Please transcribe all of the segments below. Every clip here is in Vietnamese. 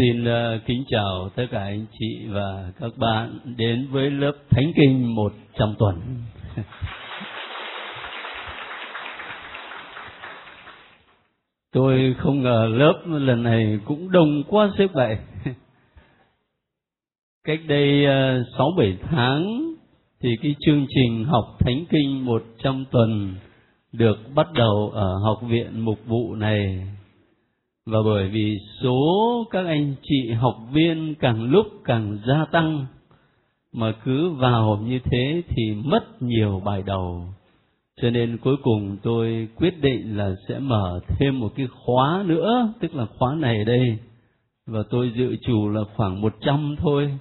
xin ờ, kính chào tất cả anh chị và các bạn đến với lớp Thánh Kinh một trong tuần. Tôi không ngờ lớp lần này cũng đông quá xếp vậy. Cách đây uh, sáu uh, bảy tháng thì cái chương trình học Thánh Kinh một trăm tuần được bắt đầu ở học viện mục vụ này và bởi vì số các anh chị học viên càng lúc càng gia tăng, mà cứ vào như thế thì mất nhiều bài đầu. Cho nên cuối cùng tôi quyết định là sẽ mở thêm một cái khóa nữa, tức là khóa này đây. Và tôi dự trù là khoảng một trăm thôi,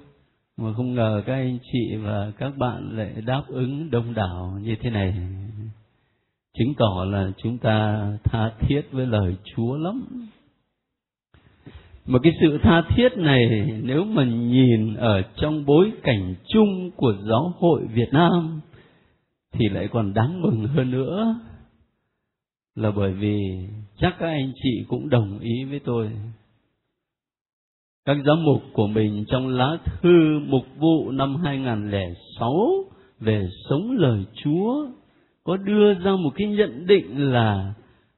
mà không ngờ các anh chị và các bạn lại đáp ứng đông đảo như thế này. Chứng tỏ là chúng ta tha thiết với lời chúa lắm mà cái sự tha thiết này, nếu mà nhìn ở trong bối cảnh chung của giáo hội Việt Nam, thì lại còn đáng mừng hơn nữa. Là bởi vì chắc các anh chị cũng đồng ý với tôi. Các giám mục của mình trong lá thư mục vụ năm 2006 về sống lời Chúa có đưa ra một cái nhận định là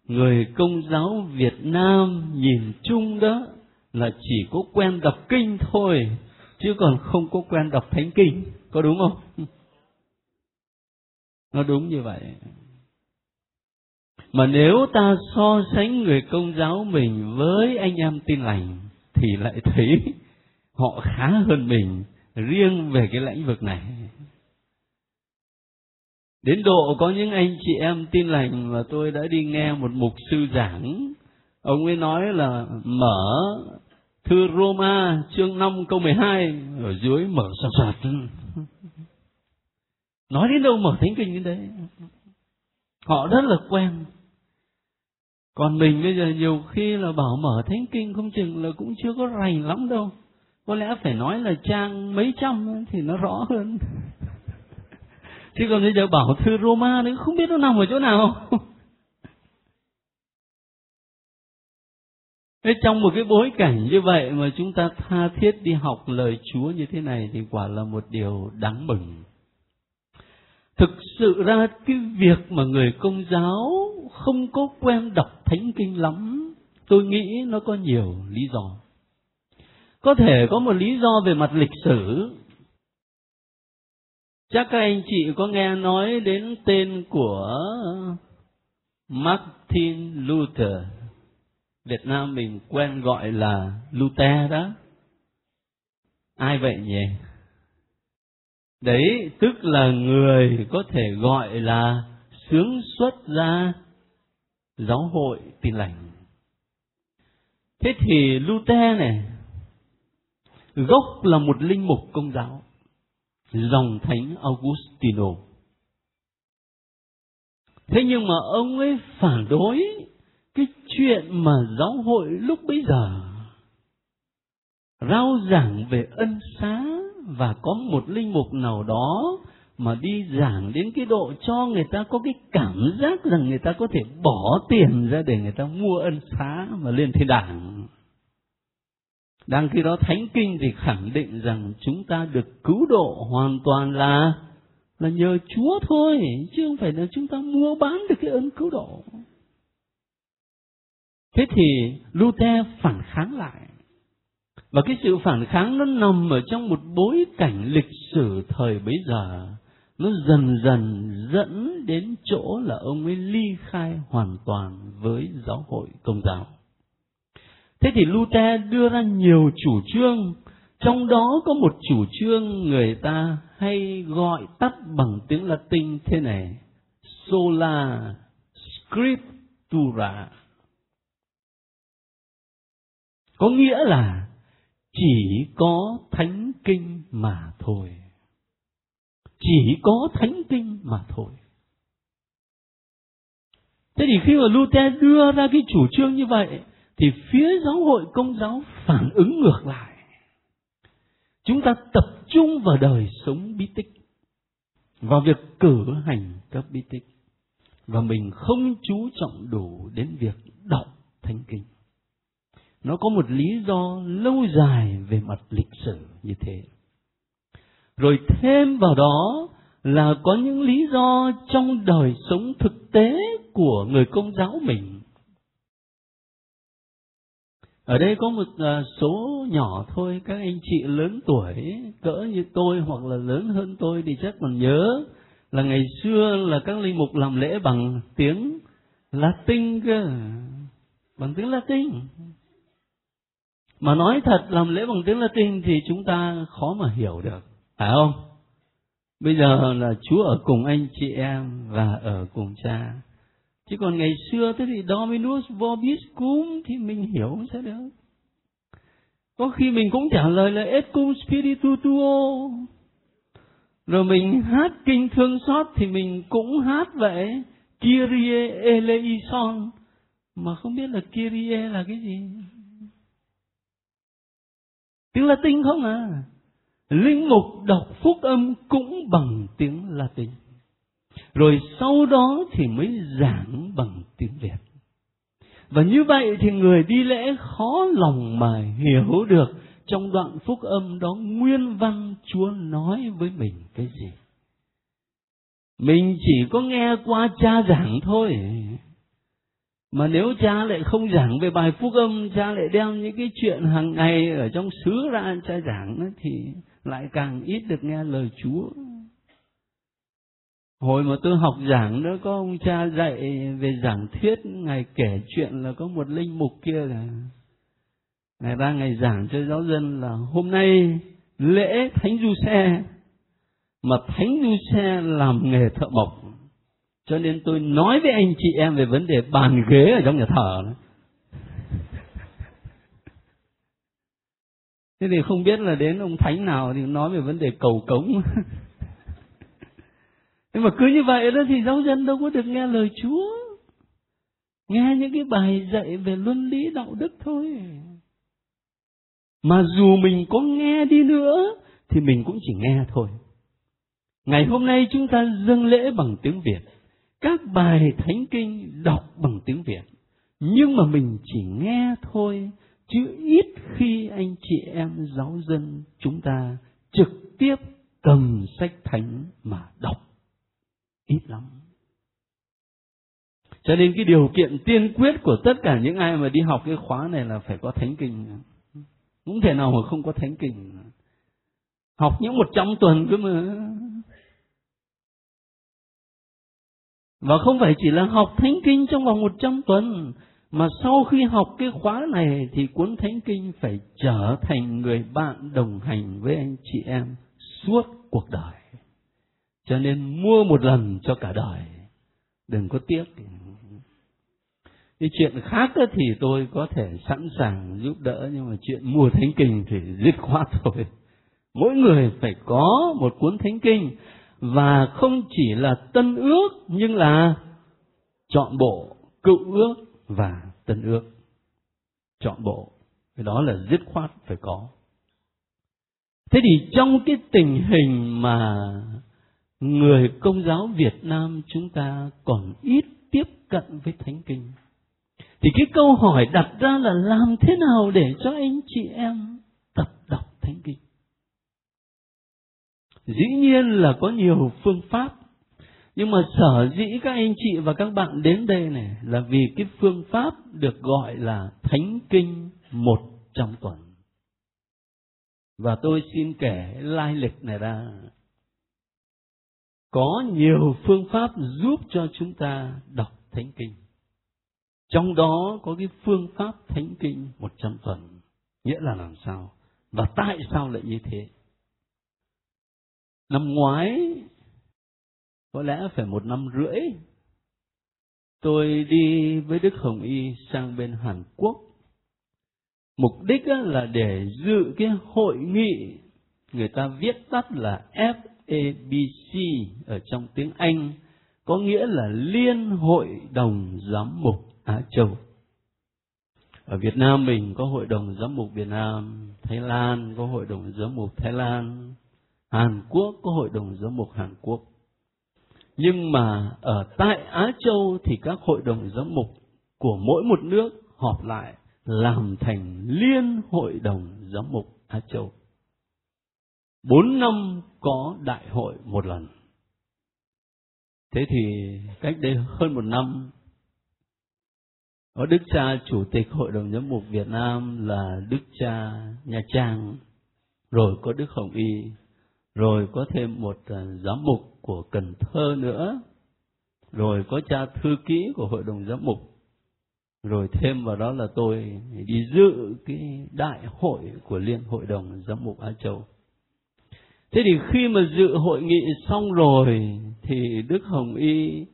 người công giáo Việt Nam nhìn chung đó là chỉ có quen đọc kinh thôi, chứ còn không có quen đọc thánh kinh, có đúng không? Nó đúng như vậy. Mà nếu ta so sánh người công giáo mình với anh em tin lành, thì lại thấy họ khá hơn mình riêng về cái lĩnh vực này. Đến độ có những anh chị em tin lành mà tôi đã đi nghe một mục sư giảng ông ấy nói là mở thư Roma chương 5 câu 12 ở dưới mở sạt sạt nói đến đâu mở thánh kinh đến đấy? Họ rất là quen. Còn mình bây giờ nhiều khi là bảo mở thánh kinh không chừng là cũng chưa có rành lắm đâu. Có lẽ phải nói là trang mấy trăm thì nó rõ hơn. Chứ còn bây giờ bảo thư Roma nữa, không biết nó nằm ở chỗ nào. Thế trong một cái bối cảnh như vậy mà chúng ta tha thiết đi học lời Chúa như thế này thì quả là một điều đáng mừng. Thực sự ra cái việc mà người công giáo không có quen đọc thánh kinh lắm, tôi nghĩ nó có nhiều lý do. Có thể có một lý do về mặt lịch sử. Chắc các anh chị có nghe nói đến tên của Martin Luther Việt Nam mình quen gọi là Luther đó. Ai vậy nhỉ? Đấy, tức là người có thể gọi là sướng xuất ra giáo hội tin lành. Thế thì Luther này, gốc là một linh mục công giáo, dòng thánh Augustino. Thế nhưng mà ông ấy phản đối chuyện mà giáo hội lúc bấy giờ rao giảng về ân xá và có một linh mục nào đó mà đi giảng đến cái độ cho người ta có cái cảm giác rằng người ta có thể bỏ tiền ra để người ta mua ân xá mà lên thiên đàng. Đang khi đó Thánh Kinh thì khẳng định rằng chúng ta được cứu độ hoàn toàn là là nhờ Chúa thôi, chứ không phải là chúng ta mua bán được cái ơn cứu độ. Thế thì Luther phản kháng lại. Và cái sự phản kháng nó nằm ở trong một bối cảnh lịch sử thời bấy giờ. Nó dần dần dẫn đến chỗ là ông ấy ly khai hoàn toàn với giáo hội công giáo. Thế thì Luther đưa ra nhiều chủ trương, trong đó có một chủ trương người ta hay gọi tắt bằng tiếng Latin thế này, sola scriptura có nghĩa là chỉ có thánh kinh mà thôi. Chỉ có thánh kinh mà thôi. Thế thì khi mà Luther đưa ra cái chủ trương như vậy, thì phía giáo hội công giáo phản ứng ngược lại. Chúng ta tập trung vào đời sống bí tích, vào việc cử hành các bí tích, và mình không chú trọng đủ đến việc đọc thánh kinh nó có một lý do lâu dài về mặt lịch sử như thế. Rồi thêm vào đó là có những lý do trong đời sống thực tế của người công giáo mình. Ở đây có một à, số nhỏ thôi, các anh chị lớn tuổi, cỡ như tôi hoặc là lớn hơn tôi thì chắc còn nhớ là ngày xưa là các linh mục làm lễ bằng tiếng Latin cơ. Bằng tiếng Latin mà nói thật, làm lễ bằng tiếng Latin thì chúng ta khó mà hiểu được. Phải không? Bây giờ là Chúa ở cùng anh chị em và ở cùng cha. Chứ còn ngày xưa, thế thì Dominus vobiscum thì mình hiểu sẽ được. Có khi mình cũng trả lời là et cum spiritu tuo rồi mình hát kinh thương xót thì mình cũng hát vậy. Kyrie eleison. Mà không biết là Kyrie là cái gì tiếng Latin không à linh mục đọc phúc âm cũng bằng tiếng Latin rồi sau đó thì mới giảng bằng tiếng Việt. Và như vậy thì người đi lễ khó lòng mà hiểu được trong đoạn phúc âm đó nguyên văn Chúa nói với mình cái gì. Mình chỉ có nghe qua cha giảng thôi. Mà nếu cha lại không giảng về bài phúc âm, cha lại đem những cái chuyện hàng ngày ở trong xứ ra cha giảng thì lại càng ít được nghe lời Chúa. Hồi mà tôi học giảng đó có ông cha dạy về giảng thuyết ngài kể chuyện là có một linh mục kia là ngày ra ngày giảng cho giáo dân là hôm nay lễ thánh du xe mà thánh du xe làm nghề thợ mộc cho nên tôi nói với anh chị em về vấn đề bàn ghế ở trong nhà thờ đó. thế thì không biết là đến ông thánh nào thì nói về vấn đề cầu cống nhưng mà cứ như vậy đó thì giáo dân đâu có được nghe lời Chúa. Nghe những cái bài dạy về luân lý đạo đức thôi. Mà dù mình có nghe đi nữa thì mình cũng chỉ nghe thôi. Ngày hôm nay chúng ta dâng lễ bằng tiếng Việt. Các bài thánh kinh đọc bằng tiếng Việt. Nhưng mà mình chỉ nghe thôi, chứ ít khi anh chị em giáo dân chúng ta trực tiếp cầm sách thánh mà đọc. Ít lắm. Cho nên cái điều kiện tiên quyết của tất cả những ai mà đi học cái khóa này là phải có thánh kinh. Không thể nào mà không có thánh kinh. Học những một trăm tuần cơ mà. Và không phải chỉ là học thánh kinh trong vòng một trăm tuần, mà sau khi học cái khóa này thì cuốn thánh kinh phải trở thành người bạn đồng hành với anh chị em suốt cuộc đời. Cho nên mua một lần cho cả đời. Đừng có tiếc. Cái chuyện khác thì tôi có thể sẵn sàng giúp đỡ, nhưng mà chuyện mua thánh kinh thì dứt khoát thôi. Mỗi người phải có một cuốn thánh kinh và không chỉ là tân ước, nhưng là chọn bộ cựu ước và tân ước. Chọn bộ, cái đó là dứt khoát phải có. Thế thì trong cái tình hình mà người công giáo Việt Nam chúng ta còn ít tiếp cận với thánh kinh, thì cái câu hỏi đặt ra là làm thế nào để cho anh chị em tập đọc thánh kinh? Dĩ nhiên là có nhiều phương pháp. Nhưng mà sở dĩ các anh chị và các bạn đến đây này là vì cái phương pháp được gọi là thánh kinh một trong tuần. Và tôi xin kể lai lịch này ra. Có nhiều phương pháp giúp cho chúng ta đọc thánh kinh. Trong đó có cái phương pháp thánh kinh một trăm tuần. Nghĩa là làm sao? Và tại sao lại như thế? Năm ngoái có lẽ phải một năm rưỡi tôi đi với đức hồng y sang bên hàn quốc mục đích là để dự cái hội nghị người ta viết tắt là FABC ở trong tiếng Anh có nghĩa là Liên hội đồng giám mục Á Châu. Ở Việt Nam mình có hội đồng giám mục Việt Nam, Thái Lan có hội đồng giám mục Thái Lan, Hàn Quốc có hội đồng giám mục Hàn Quốc. Nhưng mà ở tại Á Châu thì các hội đồng giám mục của mỗi một nước họp lại làm thành liên hội đồng giám mục Á Châu. Bốn năm có đại hội một lần. Thế thì cách đây hơn một năm, có Đức cha Chủ tịch Hội đồng Giám mục Việt Nam là Đức cha Nha Trang, rồi có Đức Hồng Y, rồi có thêm một ờ, giám mục của Cần Thơ nữa, rồi có cha thư ký của Hội đồng Giám mục, rồi thêm vào đó là tôi đi dự cái đại hội của Liên Hội đồng Giám mục Á Châu. Thế thì khi mà dự hội nghị xong rồi thì Đức Hồng Y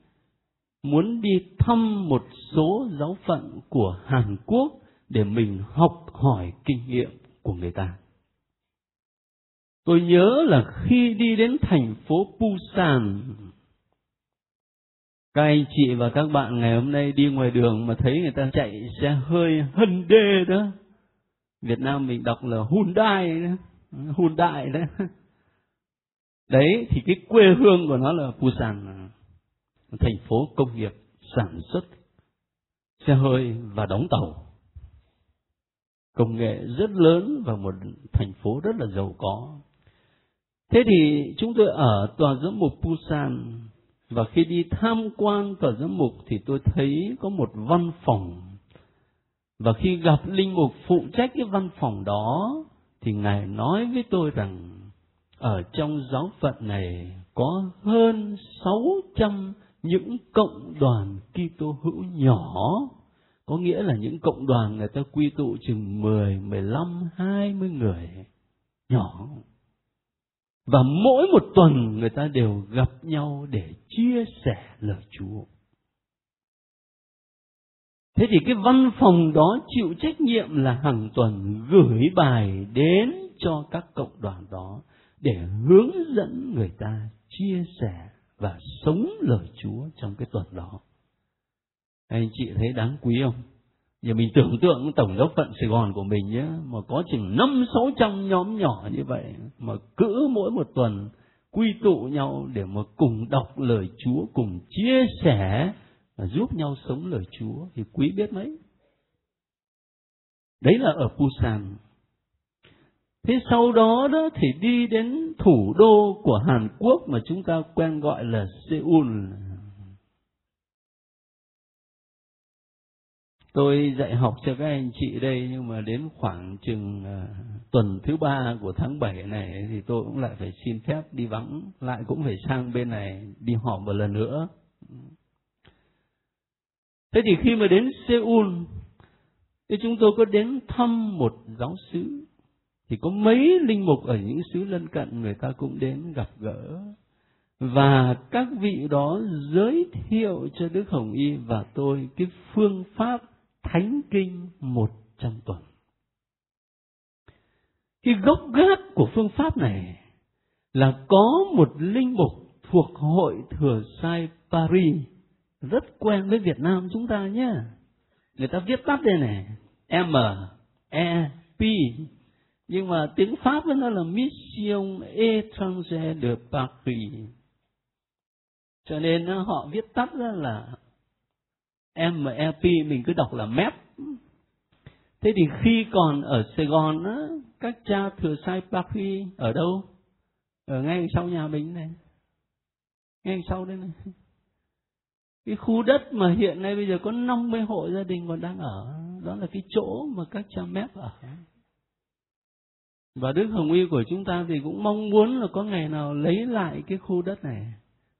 muốn đi thăm một số giáo phận của Hàn Quốc để mình học hỏi kinh nghiệm của người ta. Tôi nhớ là khi đi đến thành phố Busan, các anh chị và các bạn ngày hôm nay đi ngoài đường mà thấy người ta chạy xe hơi Hyundai đó. Việt Nam mình đọc là Hyundai đó. Hyundai đó. Đấy thì cái quê hương của nó là Busan, thành phố công nghiệp sản xuất xe hơi và đóng tàu. Công nghệ rất lớn và một thành phố rất là giàu có. Thế thì chúng tôi ở tòa giám mục Busan và khi đi tham quan tòa giám mục thì tôi thấy có một văn phòng và khi gặp linh mục phụ trách cái văn phòng đó thì ngài nói với tôi rằng ở trong giáo phận này có hơn 600 những cộng đoàn Kitô hữu nhỏ, có nghĩa là những cộng đoàn người ta quy tụ chừng 10, 15, 20 người nhỏ. Và mỗi một tuần người ta đều gặp nhau để chia sẻ lời Chúa. Thế thì cái văn phòng đó chịu trách nhiệm là hàng tuần gửi bài đến cho các cộng đoàn đó để hướng dẫn người ta chia sẻ và sống lời Chúa trong cái tuần đó. Anh chị thấy đáng quý không? Giờ mình tưởng tượng tổng giáo phận Sài Gòn của mình nhé, mà có chừng năm sáu trăm nhóm nhỏ như vậy, mà cứ mỗi một tuần quy tụ nhau để mà cùng đọc lời Chúa, cùng chia sẻ và giúp nhau sống lời Chúa thì quý biết mấy. Đấy là ở Busan. Thế sau đó đó thì đi đến thủ đô của Hàn Quốc mà chúng ta quen gọi là Seoul. Tôi dạy học cho các anh chị đây nhưng mà đến khoảng chừng uh, tuần thứ ba của tháng 7 này thì tôi cũng lại phải xin phép đi vắng, lại cũng phải sang bên này đi họp một lần nữa. Thế thì khi mà đến Seoul thì chúng tôi có đến thăm một giáo sứ thì có mấy linh mục ở những xứ lân cận người ta cũng đến gặp gỡ và các vị đó giới thiệu cho Đức Hồng Y và tôi cái phương pháp thánh kinh một trăm tuần. Cái gốc gác của phương pháp này là có một linh mục thuộc hội thừa sai Paris rất quen với Việt Nam chúng ta nhé. Người ta viết tắt đây này, M E P, nhưng mà tiếng Pháp với nó là Mission étrangère de Paris. Cho nên họ viết tắt ra là MEP mình cứ đọc là MEP. Thế thì khi còn ở Sài Gòn á, các cha thừa sai Paris ở đâu? Ở ngay sau nhà mình này. Ngay sau đây này. Cái khu đất mà hiện nay bây giờ có 50 hộ gia đình còn đang ở, đó là cái chỗ mà các cha mép ở. Và Đức Hồng Y của chúng ta thì cũng mong muốn là có ngày nào lấy lại cái khu đất này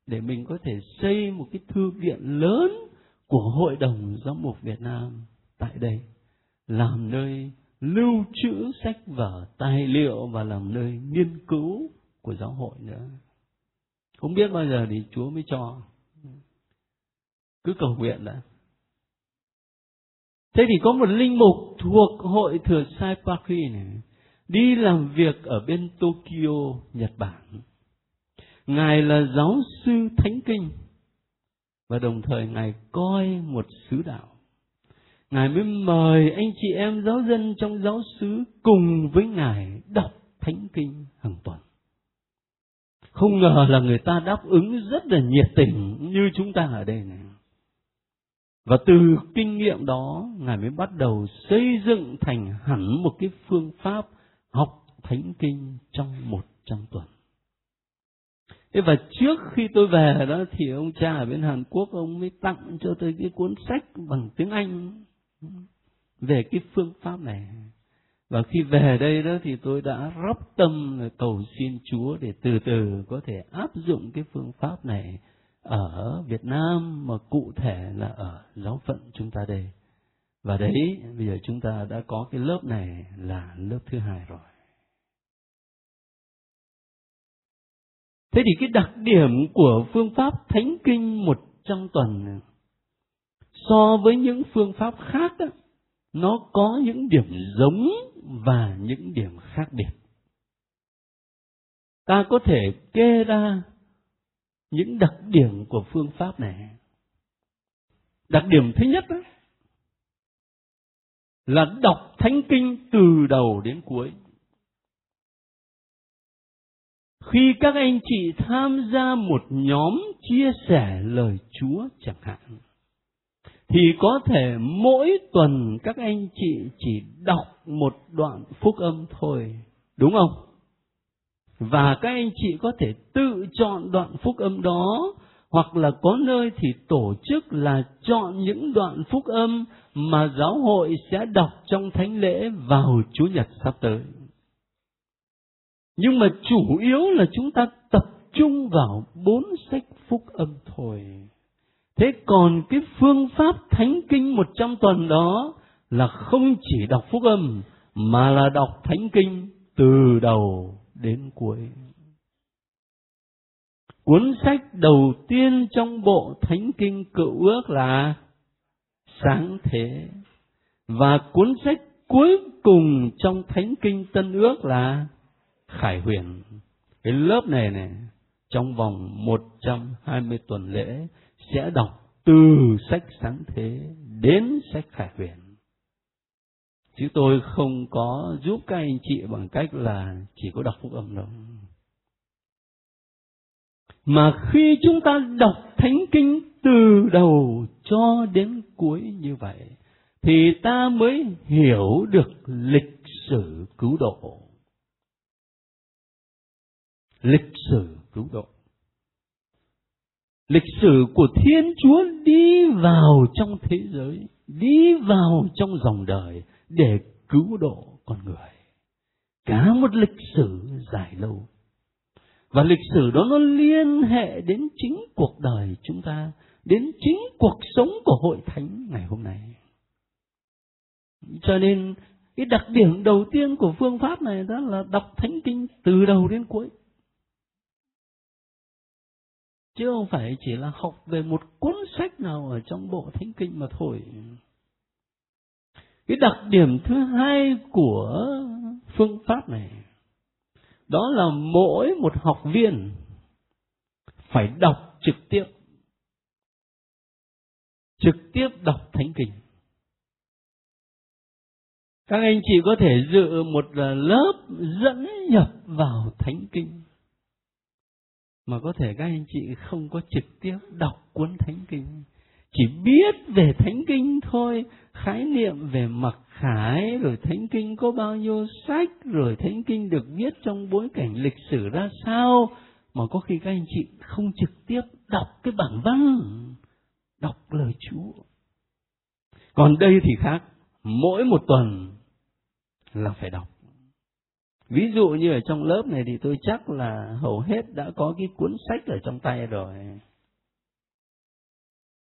để mình có thể xây một cái thư viện lớn của Hội đồng Giám mục Việt Nam tại đây làm nơi lưu trữ sách vở tài liệu và làm nơi nghiên cứu của giáo hội nữa. Không biết bao giờ thì Chúa mới cho. Cứ cầu nguyện đã. Thế thì có một linh mục thuộc hội thừa sai Paki này đi làm việc ở bên Tokyo, Nhật Bản. Ngài là giáo sư thánh kinh và đồng thời Ngài coi một sứ đạo. Ngài mới mời anh chị em giáo dân trong giáo xứ cùng với Ngài đọc thánh kinh hàng tuần. Không ngờ là người ta đáp ứng rất là nhiệt tình như chúng ta ở đây này. và từ kinh nghiệm đó, ngài mới bắt đầu xây dựng thành hẳn một cái phương pháp học thánh kinh trong một trăm tuần thế và trước khi tôi về đó thì ông cha ở bên hàn quốc ông mới tặng cho tôi cái cuốn sách bằng tiếng anh về cái phương pháp này và khi về đây đó thì tôi đã rót tâm cầu xin Chúa để từ từ có thể áp dụng cái phương pháp này ở Việt Nam mà cụ thể là ở giáo phận chúng ta đây. Và đấy, bây giờ chúng ta đã có cái lớp này là lớp thứ hai rồi. Thế thì cái đặc điểm của phương pháp Thánh Kinh một trong tuần so với những phương pháp khác đó, nó có những điểm giống và những điểm khác biệt. Ta có thể kê ra những đặc điểm của phương pháp này. Đặc điểm thứ nhất đó, là đọc thánh kinh từ đầu đến cuối. Khi các anh chị tham gia một nhóm chia sẻ lời Chúa chẳng hạn, thì có thể mỗi tuần các anh chị chỉ đọc một đoạn phúc âm thôi, đúng không? Và các anh chị có thể tự chọn đoạn phúc âm đó, hoặc là có nơi thì tổ chức là chọn những đoạn phúc âm mà giáo hội sẽ đọc trong thánh lễ vào Chủ nhật sắp tới. Nhưng mà chủ yếu là chúng ta tập trung vào bốn sách phúc âm thôi. Thế còn cái phương pháp thánh kinh một trăm tuần đó là không chỉ đọc phúc âm, mà là đọc thánh kinh từ đầu đến cuối. Cuốn sách đầu tiên trong bộ thánh kinh cựu ước là sáng thế và cuốn sách cuối cùng trong thánh kinh tân ước là khải huyền. Cái lớp này này, trong vòng 120 tuần lễ, sẽ đọc từ sách sáng thế đến sách khải huyền. Chứ tôi không có giúp các anh chị bằng cách là chỉ có đọc phúc âm đâu. Mà khi chúng ta đọc thánh kinh từ đầu cho đến cuối như vậy, thì ta mới hiểu được lịch sử cứu độ lịch sử cứu độ. Lịch sử của thiên chúa đi vào trong thế giới, đi vào trong dòng đời để cứu độ con người. Cả một lịch sử dài lâu. Và lịch sử đó nó liên hệ đến chính cuộc đời chúng ta, đến chính cuộc sống của hội thánh ngày hôm nay. Cho nên, cái đặc điểm đầu tiên của phương pháp này đó là đọc thánh kinh từ đầu đến cuối chứ không phải chỉ là học về một cuốn sách nào ở trong bộ thánh kinh mà thôi. Cái đặc điểm thứ hai của phương pháp này, đó là mỗi một học viên phải đọc trực tiếp trực tiếp đọc thánh kinh. Các anh chị có thể dự một à, lớp dẫn nhập vào thánh kinh mà có thể các anh chị không có trực tiếp đọc cuốn thánh kinh. Chỉ biết về thánh kinh thôi, khái niệm về mặc khải, rồi thánh kinh có bao nhiêu sách, rồi thánh kinh được viết trong bối cảnh lịch sử ra sao. Mà có khi các anh chị không trực tiếp đọc cái bản văn, đọc lời chúa. Còn đây thì khác, mỗi một tuần là phải đọc ví dụ như ở trong lớp này thì tôi chắc là hầu hết đã có cái cuốn sách ở trong tay rồi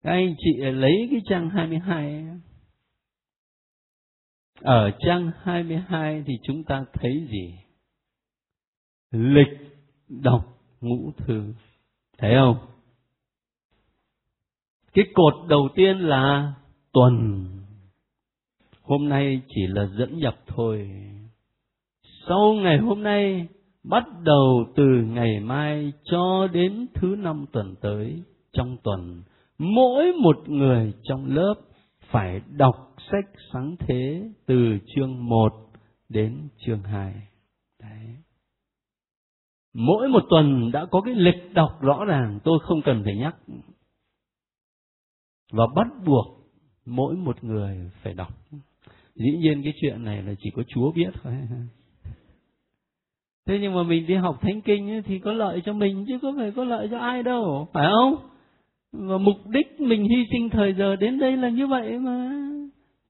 các anh chị lấy cái trang 22 ở trang 22 thì chúng ta thấy gì? Lịch đọc ngũ thư. Thấy không? Cái cột đầu tiên là tuần. Hôm nay chỉ là dẫn nhập thôi. Sau ngày hôm nay, bắt đầu từ ngày mai cho đến thứ năm tuần tới, trong tuần, mỗi một người trong lớp phải đọc sách sáng thế từ chương 1 đến chương 2. Đấy. Mỗi một tuần đã có cái lịch đọc rõ ràng, tôi không cần phải nhắc. Và bắt buộc mỗi một người phải đọc dĩ nhiên cái chuyện này là chỉ có chúa biết thôi thế nhưng mà mình đi học thánh kinh thì có lợi cho mình chứ có phải có lợi cho ai đâu, phải không? Và mục đích mình hy sinh thời giờ đến đây là như vậy mà.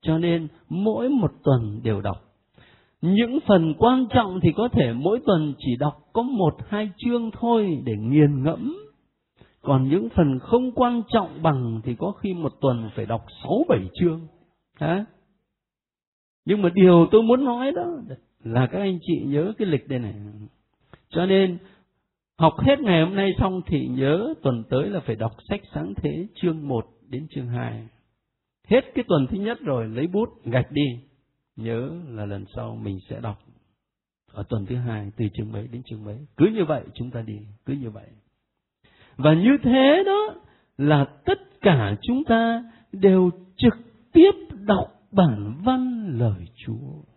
Cho nên mỗi một tuần đều đọc. Những phần quan trọng thì có thể mỗi tuần chỉ đọc có một, hai chương thôi để nghiền ngẫm. Còn những phần không quan trọng bằng thì có khi một tuần phải đọc sáu, bảy chương. Hả? Nhưng mà điều tôi muốn nói đó là các anh chị nhớ cái lịch đây này. Cho nên, học hết ngày hôm nay xong thì nhớ tuần tới là phải đọc sách sáng thế chương 1 đến chương 2 hết cái tuần thứ nhất rồi, lấy bút, gạch đi. Nhớ là lần sau mình sẽ đọc. Ở tuần thứ hai, từ chương mấy đến chương mấy. Cứ như vậy chúng ta đi, cứ như vậy. Và như thế đó là tất cả chúng ta đều trực tiếp đọc bản văn lời Chúa.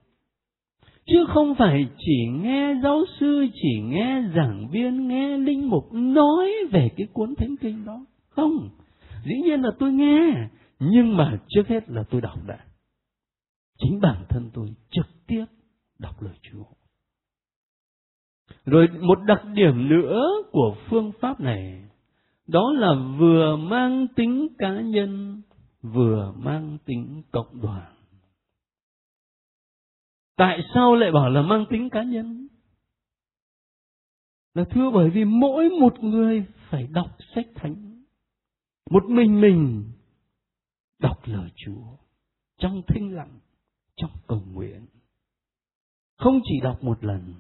Chứ không phải chỉ nghe giáo sư, chỉ nghe giảng viên, nghe linh mục nói về cái cuốn thánh kinh đó. Không, dĩ nhiên là tôi nghe, nhưng mà trước hết là tôi đọc đã. Chính bản thân tôi trực tiếp đọc lời Chúa. Rồi một đặc điểm nữa của phương pháp này, đó là vừa mang tính cá nhân, vừa mang tính cộng đoàn. Tại sao lại bảo là mang tính cá nhân? Là thưa bởi vì mỗi một người phải đọc sách thánh. Một mình mình đọc lời Chúa trong thinh lặng, trong cầu nguyện. Không chỉ đọc một lần,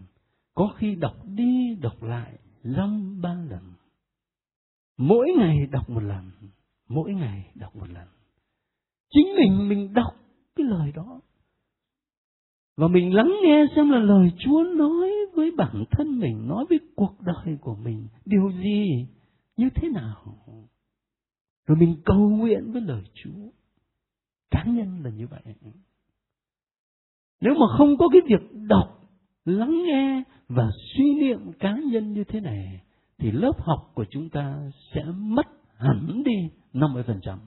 có khi đọc đi đọc lại dăm ba lần. Mỗi ngày đọc một lần, mỗi ngày đọc một lần. Chính mình mình đọc cái lời đó. Và mình lắng nghe xem là lời Chúa nói với bản thân mình, nói với cuộc đời của mình, điều gì, như thế nào. Rồi mình cầu nguyện với lời Chúa. Cá nhân là như vậy. Nếu mà không có cái việc đọc, lắng nghe và suy niệm cá nhân như thế này, thì lớp học của chúng ta sẽ mất hẳn đi 50%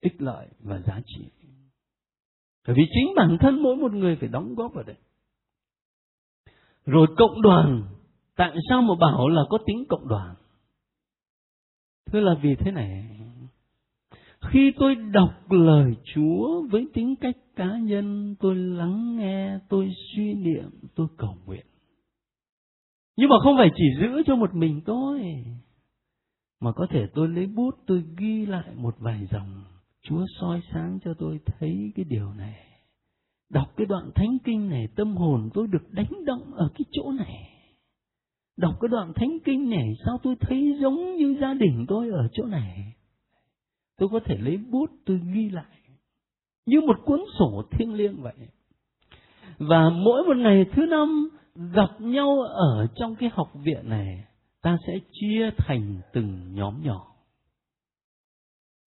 ích lợi và giá trị. Bởi vì chính bản thân mỗi một người phải đóng góp vào đây. Rồi cộng đoàn, tại sao mà bảo là có tính cộng đoàn? Thưa là vì thế này, khi tôi đọc lời Chúa với tính cách cá nhân, tôi lắng nghe, tôi suy niệm, tôi cầu nguyện. Nhưng mà không phải chỉ giữ cho một mình tôi, mà có thể tôi lấy bút tôi ghi lại một vài dòng Chúa soi sáng cho tôi thấy cái điều này. Đọc cái đoạn thánh kinh này tâm hồn tôi được đánh động ở cái chỗ này. Đọc cái đoạn thánh kinh này sao tôi thấy giống như gia đình tôi ở chỗ này. Tôi có thể lấy bút tôi ghi lại. Như một cuốn sổ thiêng liêng vậy. Và mỗi một ngày thứ năm gặp nhau ở trong cái học viện này, ta sẽ chia thành từng nhóm nhỏ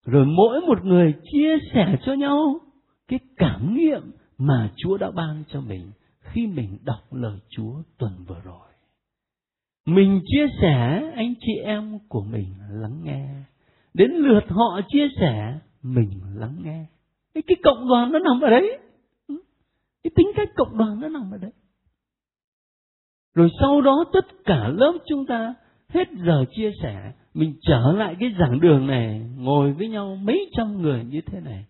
rồi mỗi một người chia sẻ cho nhau cái cảm nghiệm mà Chúa đã ban cho mình khi mình đọc lời Chúa tuần vừa rồi. Mình chia sẻ, anh chị em của mình lắng nghe. Đến lượt họ chia sẻ, mình lắng nghe. Cái, cái cộng đoàn nó nằm ở đấy. Ừ. Cái tính cách cộng đoàn nó nằm ở đấy. Rồi sau đó tất cả lớp chúng ta hết giờ chia sẻ mình trở lại cái giảng đường này, ngồi với nhau mấy trăm người như thế này.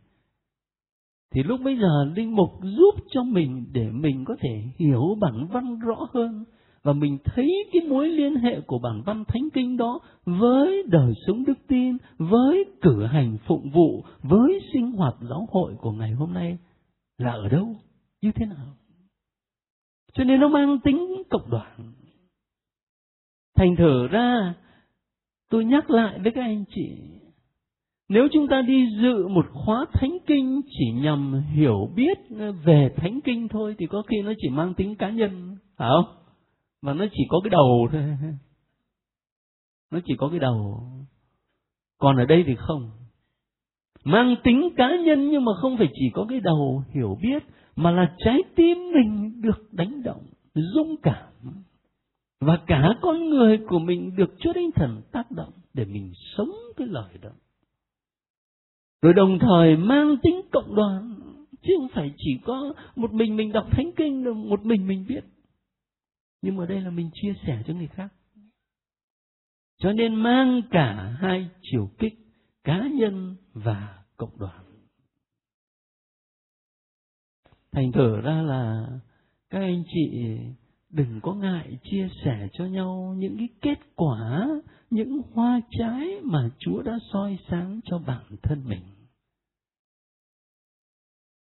Thì lúc bây giờ linh mục giúp cho mình để mình có thể hiểu bản văn rõ hơn và mình thấy cái mối liên hệ của bản văn thánh kinh đó với đời sống đức tin, với cử hành phụng vụ, với sinh hoạt giáo hội của ngày hôm nay là ở đâu? Như thế nào? Cho nên nó mang tính cộng đoàn thành thử ra tôi nhắc lại với các anh chị, nếu chúng ta đi dự một khóa thánh kinh chỉ nhằm hiểu biết về thánh kinh thôi, thì có khi nó chỉ mang tính cá nhân, phải không? Mà nó chỉ có cái đầu thôi. Nó chỉ có cái đầu. Còn ở đây thì không. Mang tính cá nhân nhưng mà không phải chỉ có cái đầu hiểu biết, mà là trái tim mình được đánh động, dũng cảm và cả con người của mình được Chúa Thánh Thần tác động để mình sống cái lời đó. rồi đồng thời mang tính cộng đoàn, chứ không phải chỉ có một mình mình đọc thánh kinh rồi một mình mình biết nhưng mà đây là mình chia sẻ cho người khác. Cho nên mang cả hai chiều kích, cá nhân và cộng đoàn. Thành thử ra là các anh chị đừng có ngại chia sẻ cho nhau những cái kết quả, những hoa trái mà chúa đã soi sáng cho bản thân mình.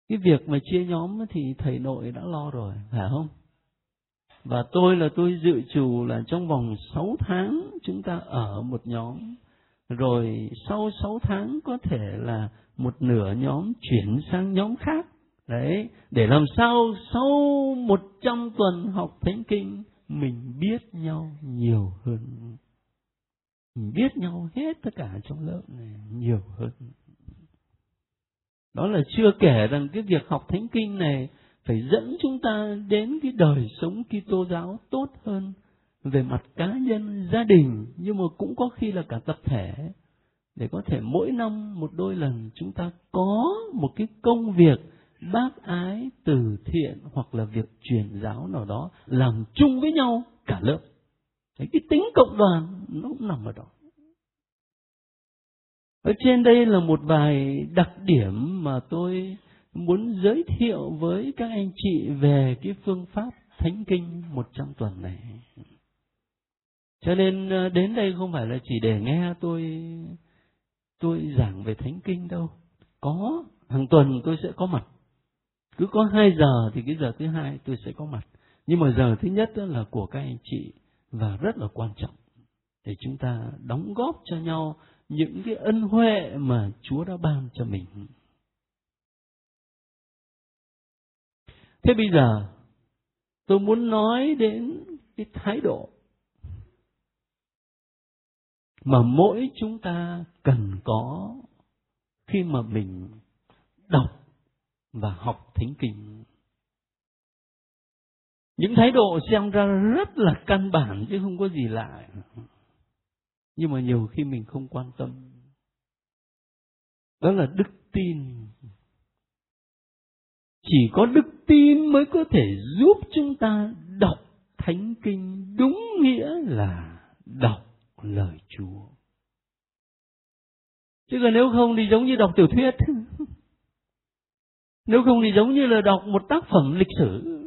Cái việc mà chia nhóm thì thầy nội đã lo rồi, phải không? Và tôi là tôi dự trù là trong vòng 6 tháng chúng ta ở một nhóm. Rồi sau 6 tháng có thể là một nửa nhóm chuyển sang nhóm khác đấy để làm sao sau một trăm tuần học thánh kinh mình biết nhau nhiều hơn. Mình biết nhau hết tất cả trong lớp này nhiều hơn. Đó là chưa kể rằng cái việc học thánh kinh này phải dẫn chúng ta đến cái đời sống Kitô giáo tốt hơn về mặt cá nhân, gia đình nhưng mà cũng có khi là cả tập thể. Để có thể mỗi năm một đôi lần chúng ta có một cái công việc bác ái từ thiện hoặc là việc truyền giáo nào đó làm chung với nhau cả lớp Đấy, cái tính cộng đoàn nó cũng nằm ở đó ở trên đây là một vài đặc điểm mà tôi muốn giới thiệu với các anh chị về cái phương pháp thánh kinh 100 tuần này. Cho nên ờ, đến đây không phải là chỉ để nghe tôi tôi giảng về thánh kinh đâu. Có hàng tuần tôi sẽ có mặt. Cứ có 2 giờ thì cái giờ thứ hai tôi sẽ có mặt. Nhưng mà giờ thứ nhất là của các anh chị và rất là quan trọng để chúng ta đóng góp cho nhau những cái ân huệ mà Chúa đã ban cho mình. Thế bây giờ, tôi muốn nói đến cái thái độ mà mỗi chúng ta cần có khi mà mình đọc và học thánh kinh. Những thái độ xem ra rất là căn bản chứ không có gì lạ. Nhưng mà nhiều khi mình không quan tâm. Đó là đức tin chỉ có đức tin mới có thể giúp chúng ta đọc thánh kinh đúng nghĩa là đọc lời Chúa. Chứ còn nếu không thì giống như đọc tiểu thuyết. Nếu không thì giống như là đọc một tác phẩm lịch sử.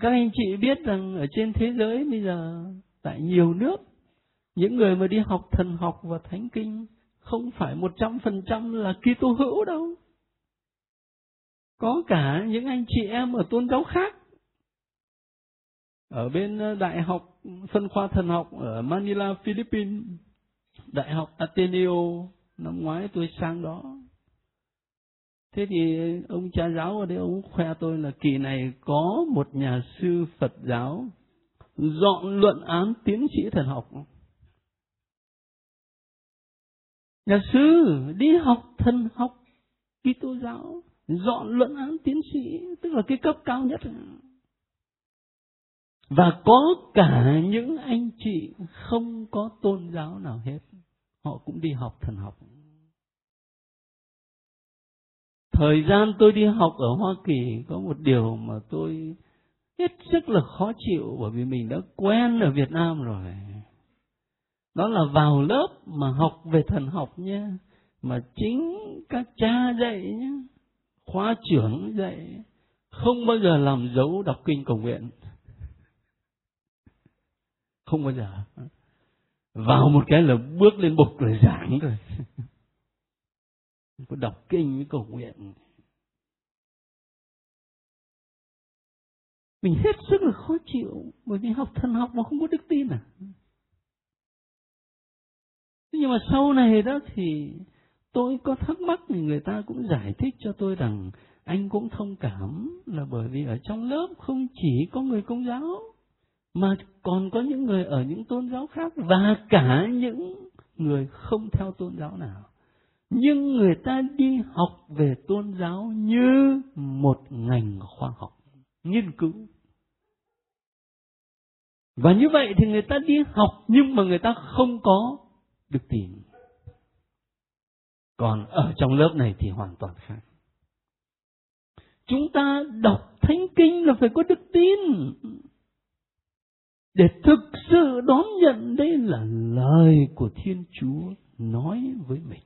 Các anh chị biết rằng ở trên thế giới bây giờ tại nhiều nước những người mà đi học thần học và thánh kinh không phải một trăm phần trăm là Kitô hữu đâu. Có cả những anh chị em ở tôn giáo khác. Ở bên ờ, Đại học phân khoa thần học ở Manila, Philippines, Đại học Ateneo, năm ngoái tôi sang đó. Thế thì ông cha giáo ở đây, ông khoe tôi là kỳ này có một nhà sư Phật giáo dọn luận án tiến sĩ thần học. Nhà sư đi học thần học Kitô giáo, dọn luận án tiến sĩ, tức là cái cấp cao nhất. Và có cả những anh chị không có tôn giáo nào hết họ cũng đi học thần học. Thời gian tôi đi học ở hoa kỳ có một điều mà tôi hết sức là khó chịu bởi vì mình đã quen ở việt nam rồi. Đó là vào lớp mà học về thần học nha mà chính các cha dạy nhé khóa trưởng dạy, không bao giờ làm dấu đọc kinh cầu nguyện. Không bao giờ vào một cái là bước lên bục rồi giảng rồi có đọc kinh với cầu nguyện. Mình hết sức là khó chịu, bởi vì học thần học mà không có đức tin à. Nhưng mà sau này đó thì tôi có thắc mắc thì người ta cũng giải thích cho tôi rằng anh cũng thông cảm là bởi vì ở trong lớp không chỉ có người công giáo mà còn có những người ở những tôn giáo khác và cả những người không theo tôn giáo nào. Nhưng người ta đi học về tôn giáo như một ngành khoa học, nghiên cứu. Và như vậy thì người ta đi học nhưng mà người ta không có đức tin. Còn ở trong lớp này thì hoàn toàn khác. Chúng ta đọc thánh kinh là phải có đức tin để thực sự đón nhận đây là lời của thiên chúa nói với mình.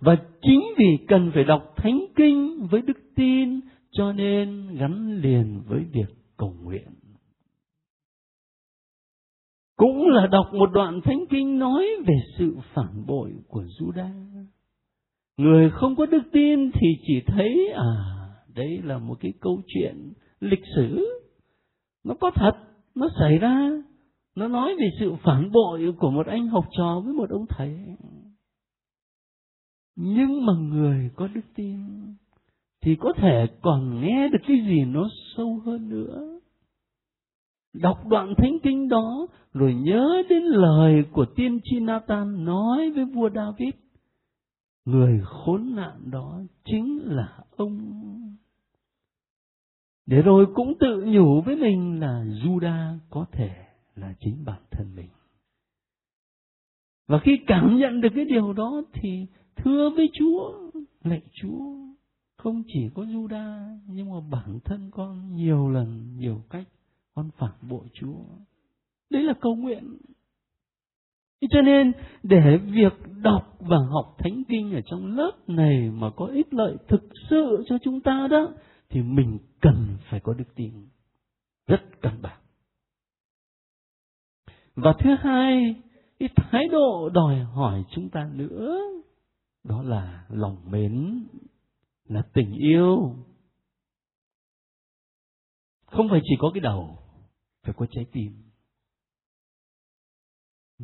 Và chính vì cần phải đọc thánh kinh với đức tin, cho nên gắn liền với việc cầu nguyện. Cũng là đọc một đoạn thánh kinh nói về sự phản bội của Juda. Người không có đức tin thì chỉ thấy à đây là một cái câu chuyện lịch sử nó có thật, nó xảy ra. Nó nói về sự phản bội của một anh học trò với một ông thầy. Nhưng mà người có đức tin thì có thể còn nghe được cái gì nó sâu hơn nữa. Đọc đoạn thánh kinh đó rồi nhớ đến lời của tiên tri Nathan nói với vua David, người khốn nạn đó chính là ông để rồi cũng tự nhủ với mình là Juda có thể là chính bản thân mình. Và khi cảm nhận được cái điều đó thì thưa với Chúa, lạy Chúa, không chỉ có Juda, nhưng mà bản thân con nhiều lần, nhiều cách con phản bội Chúa. Đấy là cầu nguyện. Cho nên để việc đọc và học thánh kinh ở trong lớp này mà có ích lợi thực sự cho chúng ta đó thì mình cần phải có đức tin rất căn bản. Và thứ hai, cái thái độ đòi hỏi chúng ta nữa, đó là lòng mến, là tình yêu. Không phải chỉ có cái đầu, phải có trái tim.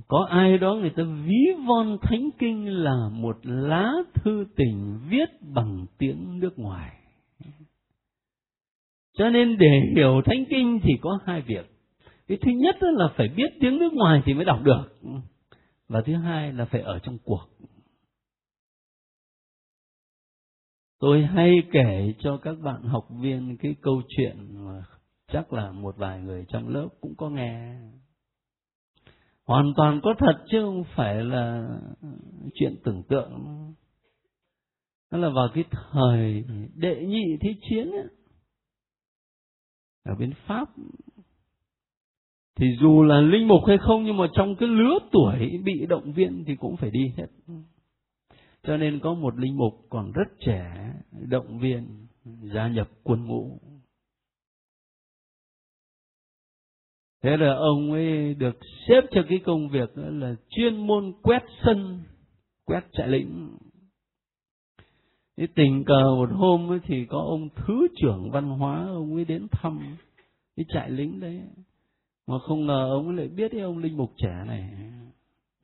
Có ai đó người ta ví von thánh kinh là một lá thư tình viết bằng tiếng nước ngoài cho nên để hiểu thánh kinh thì có hai việc. Cái thứ nhất là phải biết tiếng nước ngoài thì mới đọc được. Và thứ hai là phải ở trong cuộc. Tôi hay kể cho các bạn học viên cái câu chuyện mà chắc là một vài người trong lớp cũng có nghe. Hoàn toàn có thật chứ không phải là chuyện tưởng tượng. Đó là vào cái thời đệ nhị thế chiến ấy, ở bên pháp. Thì dù là linh mục hay không, nhưng mà trong cái lứa tuổi bị động viên thì cũng phải đi hết. Cho nên có một linh mục còn rất trẻ, động viên, gia nhập quân ngũ. Thế là ông ấy được xếp cho cái công việc là chuyên môn quét sân, quét trại lĩnh thế tình cờ một hôm ấy thì có ông thứ trưởng văn hóa, ông ấy đến thăm, cái trại lính đấy. Mà không ngờ ông ấy lại biết cái ông linh mục trẻ này.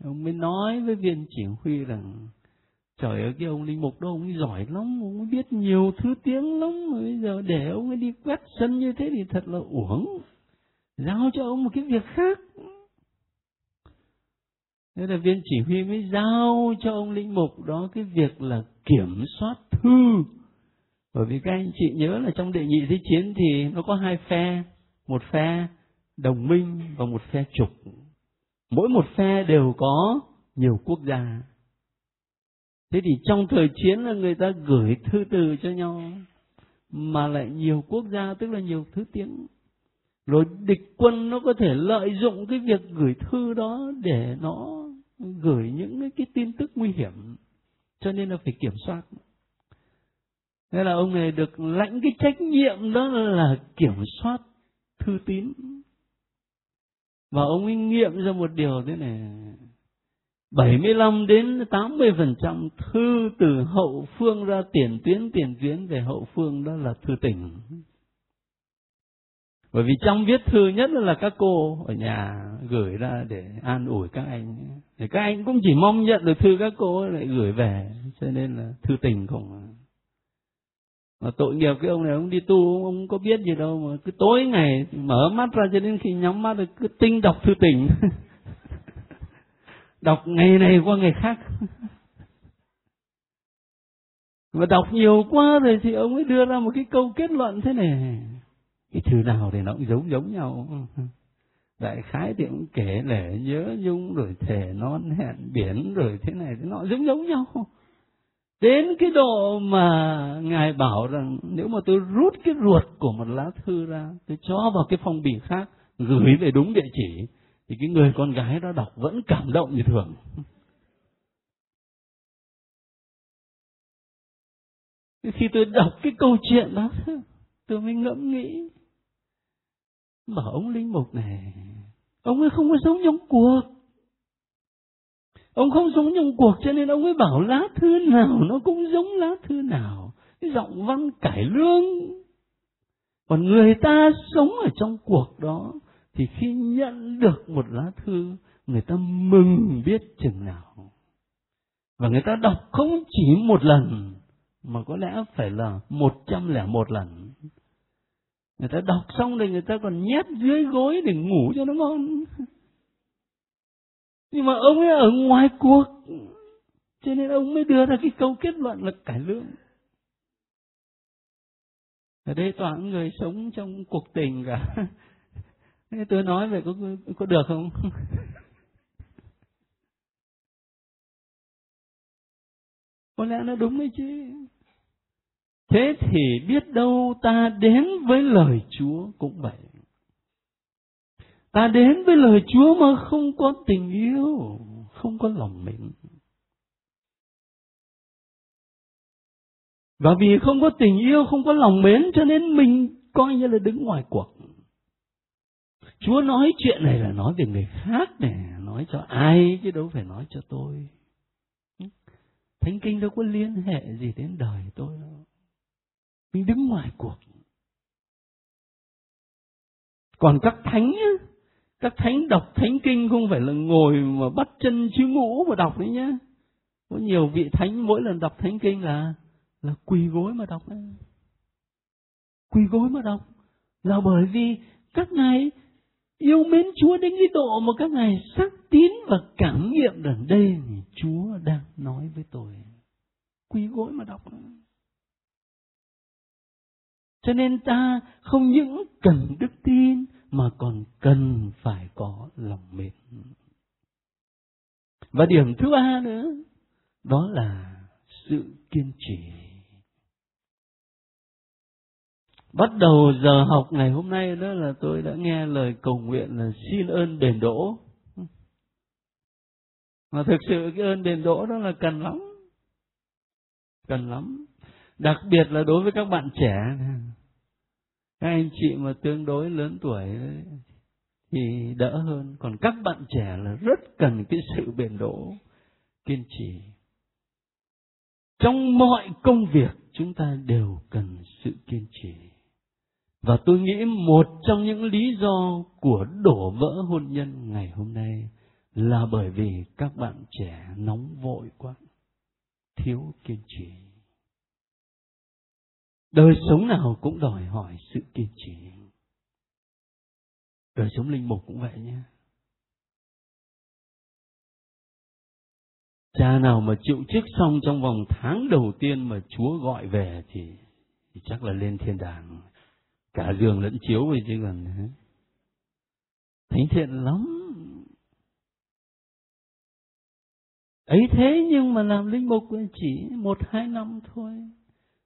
Ông mới nói với viên chỉ huy rằng, trời ơi, cái ông linh mục đó ông ấy giỏi lắm, ông ấy biết nhiều thứ tiếng lắm, mà bây giờ để ông ấy đi quét sân như thế thì thật là uổng. Giao cho ông một cái việc khác thế là viên chỉ huy mới giao cho ông linh mục đó cái việc là kiểm soát thư. Bởi vì các anh chị nhớ là trong đệ nhị thế chiến thì nó có hai phe, một phe đồng minh và một phe trục. Mỗi một phe đều có nhiều quốc gia. Thế thì trong thời chiến là người ta gửi thư từ cho nhau, mà lại nhiều quốc gia, tức là nhiều thứ tiếng. Rồi địch quân nó có thể lợi dụng cái việc gửi thư đó để nó gửi những cái tin tức nguy hiểm, cho nên là phải kiểm soát Thế là ông này được lãnh cái trách nhiệm đó là kiểm soát thư tín. Và ông ấy nghiệm ra một điều thế này. 75 đến 80% thư từ hậu phương ra tiền tuyến tiền tuyến về hậu phương đó là thư tình. Bởi vì trong viết thư nhất là các cô ở nhà gửi ra để an ủi các anh. Thì các anh cũng chỉ mong nhận được thư các cô lại gửi về. Cho nên là thư tình không mà tội nghiệp cái ông này ông đi tu, ông có biết gì đâu, mà cứ tối ngày mở mắt ra cho đến khi nhắm mắt được cứ tinh đọc thư tình đọc ngày này qua ngày khác mà đọc nhiều quá rồi thì ông ấy đưa ra một cái câu kết luận thế này cái thư nào thì nó cũng giống giống nhau. Đại khái thì cũng kể lể, nhớ nhung, rồi thề non hẹn biển, rồi thế này thế nọ, giống giống nhau. Đến cái độ mà ngài bảo rằng, nếu mà tôi rút cái ruột của một lá thư ra, tôi cho vào cái phong bì khác, gửi về đúng địa chỉ, thì cái người con gái đó đọc vẫn cảm động như thường. Khi tôi đọc cái câu chuyện đó, tôi mới ngẫm nghĩ bảo ông linh mục này ông ấy không có sống trong cuộc. Ông không sống trong cuộc cho nên ông ấy bảo lá thư nào nó cũng giống lá thư nào. Cái giọng văn cải lương. Còn người ta sống ở trong cuộc đó thì khi nhận được một lá thư, người ta mừng biết chừng nào. Và người ta đọc không chỉ một lần, mà có lẽ phải là một trăm lẻ một lần người ta đọc xong rồi người ta còn nhét dưới gối để ngủ cho nó ngon. Nhưng mà ông ấy ở ngoài cuộc. Cho nên ông mới đưa ra cái câu kết luận là cải lương. Ở đây toàn người sống trong cuộc tình cả. Thế tôi nói về có có được không? Có lẽ nó đúng đấy chứ thế thì biết đâu ta đến với lời chúa cũng vậy. Ta đến với lời chúa mà không có tình yêu, không có lòng mến và vì không có tình yêu, không có lòng mến, cho nên mình coi như là đứng ngoài cuộc. Chúa nói chuyện này là nói về người khác nè, nói cho ai chứ đâu phải nói cho tôi. Thánh kinh đâu có liên hệ gì đến đời tôi đâu mình đứng ngoài cuộc. Còn các thánh các thánh đọc thánh kinh không phải là ngồi mà bắt chân chứ ngũ mà đọc đấy nhá. Có nhiều vị thánh mỗi lần đọc thánh kinh là là quỳ gối mà đọc đấy. Quỳ gối mà đọc. Là bởi vì các ngài yêu mến Chúa đến cái độ mà các ngài xác tín và cảm nghiệm rằng đây Chúa đang nói với tôi. Quỳ gối mà đọc cho nên ta không những cần đức tin mà còn cần phải có lòng mến. Và điểm thứ ba nữa, đó là sự kiên trì. Bắt đầu giờ học ngày hôm nay đó là tôi đã nghe lời cầu nguyện là xin ơn đền đỗ. Mà thực sự cái ơn đền đỗ đó là cần lắm. Cần lắm. Đặc biệt là đối với các bạn trẻ. Các anh chị mà tương đối lớn tuổi thì đỡ hơn. Còn các bạn trẻ là rất cần cái sự bền đỗ, kiên trì. Trong mọi công việc, chúng ta đều cần sự kiên trì. Và tôi nghĩ một trong những lý do của đổ vỡ hôn nhân ngày hôm nay là bởi vì các bạn trẻ nóng vội quá, thiếu kiên trì đời sống nào cũng đòi hỏi sự kiên trì. Đời sống linh mục cũng vậy nhé. Cha nào mà chịu chức xong trong vòng tháng đầu tiên mà chúa gọi về thì, thì chắc là lên thiên đàng. Cả giường lẫn chiếu vậy chứ còn thánh thiện lắm. Ấy thế nhưng mà làm linh mục chỉ một hai năm thôi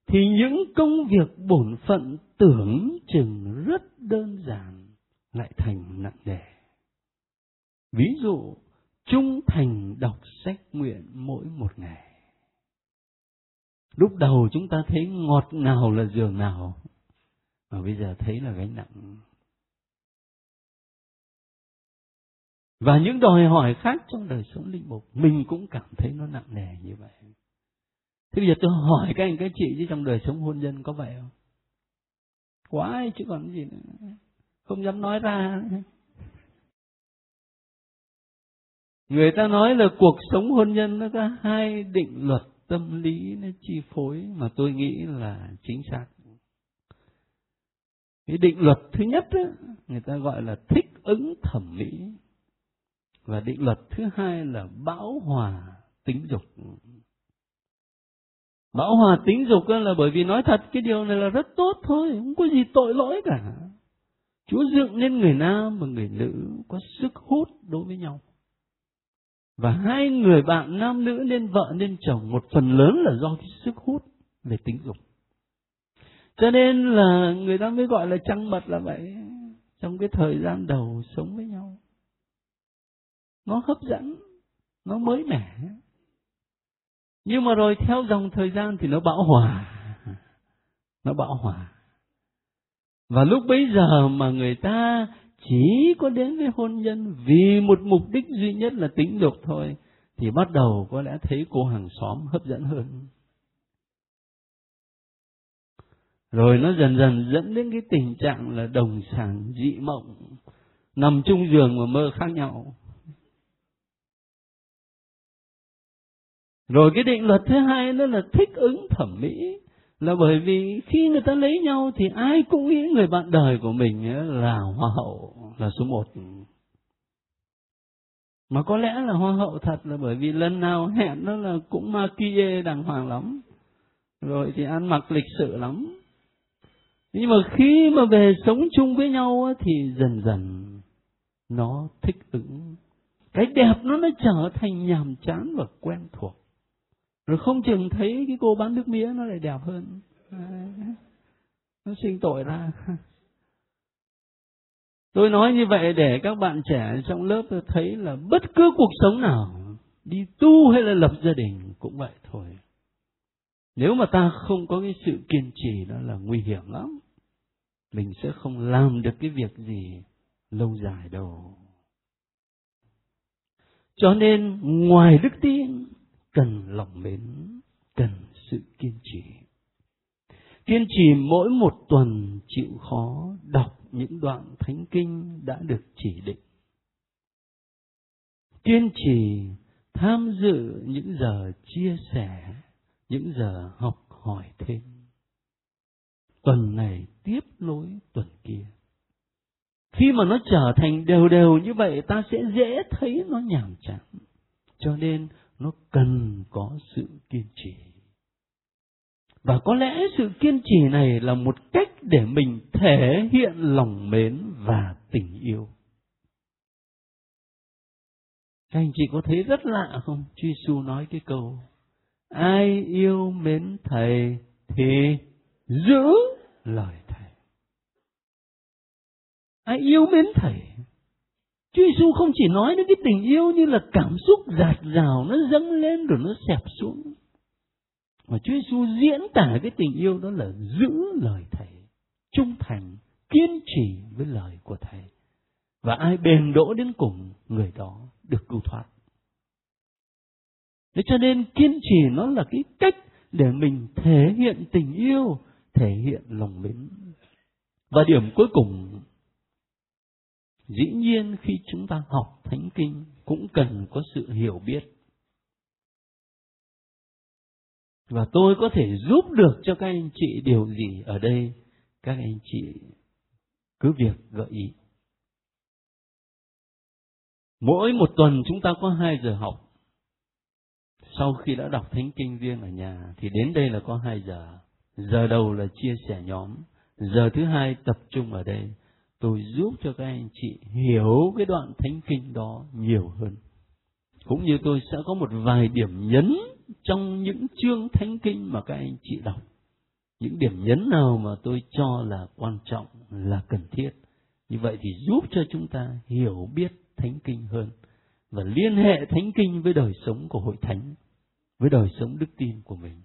thì những công việc bổn phận tưởng chừng rất đơn giản lại thành nặng nề. Ví dụ, trung thành đọc sách nguyện mỗi một ngày. Lúc đầu chúng ta thấy ngọt ngào là giường nào, mà bây giờ thấy là gánh nặng. Và những đòi hỏi khác trong đời sống linh mục, mình cũng cảm thấy nó nặng nề như vậy. Thế bây giờ tôi hỏi các anh các chị chứ trong đời sống hôn nhân có vậy không? Quá chứ còn gì nữa. Không dám nói ra. Người ta nói là cuộc sống hôn nhân nó có hai định luật tâm lý nó chi phối mà tôi nghĩ là chính xác. Cái định luật thứ nhất đó, người ta gọi là thích ứng thẩm mỹ. Và định luật thứ hai là bão hòa tính dục. Bão hòa tính dục là bởi vì nói thật cái điều này là rất tốt thôi, không có gì tội lỗi cả. Chúa dựng nên người nam và người nữ có sức hút đối với nhau. Và hai người bạn nam nữ nên vợ nên chồng một phần lớn là do cái sức hút về tính dục. Cho nên là người ta mới gọi là trăng mật là vậy. Trong cái thời gian đầu sống với nhau. Nó hấp dẫn, nó mới mẻ. Nhưng mà rồi theo dòng thời gian thì nó bão hòa. Nó bão hòa. Và lúc bấy giờ mà người ta chỉ có đến với hôn nhân vì một mục đích duy nhất là tính dục thôi, thì bắt đầu có lẽ thấy cô hàng xóm hấp dẫn hơn. Rồi nó dần dần dẫn đến cái tình trạng là đồng sản dị mộng, nằm chung giường mà mơ khác nhau. Rồi cái định luật thứ hai đó là thích ứng thẩm mỹ. Là bởi vì khi người ta lấy nhau thì ai cũng nghĩ người bạn đời của mình là hoa hậu, là số một. Mà có lẽ là hoa hậu thật là bởi vì lần nào hẹn nó là cũng ma kia đàng hoàng lắm. Rồi thì ăn mặc lịch sự lắm. Nhưng mà khi mà về sống chung với nhau thì dần dần nó thích ứng. Cái đẹp nó nó trở thành nhàm chán và quen thuộc rồi không chừng thấy cái cô bán nước mía nó lại đẹp hơn. Nó sinh tội ra. Tôi nói như vậy để các bạn trẻ trong lớp thấy là bất cứ cuộc sống nào, đi tu hay là lập gia đình cũng vậy thôi. Nếu mà ta không có cái sự kiên trì, đó là nguy hiểm lắm. Mình sẽ không làm được cái việc gì lâu dài đâu. Cho nên ngoài đức tin cần lòng mến, cần sự kiên trì. Kiên trì mỗi một tuần chịu khó đọc những đoạn thánh kinh đã được chỉ định. Kiên trì tham dự những giờ chia sẻ, những giờ học hỏi thêm. Tuần này tiếp nối tuần kia. Khi mà nó trở thành đều đều như vậy ta sẽ dễ thấy nó nhàm chán. Cho nên nó cần có sự kiên trì. Và có lẽ sự kiên trì này là một cách để mình thể hiện lòng mến và tình yêu. Các anh chị có thấy rất lạ không? Chúa Giêsu nói cái câu, ai yêu mến thầy thì giữ lời thầy. Ai yêu mến thầy Chúa Giêsu không chỉ nói đến cái tình yêu như là cảm xúc giạt rào nó dâng lên rồi nó xẹp xuống. Mà Chúa Giêsu diễn tả cái tình yêu đó là giữ lời Thầy, trung thành, kiên trì với lời của Thầy. Và ai bền đỗ đến cùng, người đó được cứu thoát. Thế cho nên kiên trì nó là cái cách để mình thể hiện tình yêu, thể hiện lòng mến. Và điểm cuối cùng dĩ nhiên khi chúng ta học thánh kinh cũng cần có sự hiểu biết. Và tôi có thể giúp được cho các anh chị điều gì ở đây, các anh chị cứ việc gợi ý. Mỗi một tuần chúng ta có hai giờ học. Sau khi đã đọc thánh kinh riêng ở nhà, thì đến đây là có hai giờ. Giờ đầu là chia sẻ nhóm. Giờ thứ hai tập trung ở đây tôi giúp cho các anh chị hiểu cái đoạn thánh kinh đó nhiều hơn. Cũng như tôi sẽ có một vài điểm nhấn trong những chương thánh kinh mà các anh chị đọc. Những điểm nhấn nào mà tôi cho là quan trọng, là cần thiết. Như vậy thì giúp cho chúng ta hiểu biết thánh kinh hơn và liên hệ thánh kinh với đời sống của hội thánh, với đời sống đức tin của mình.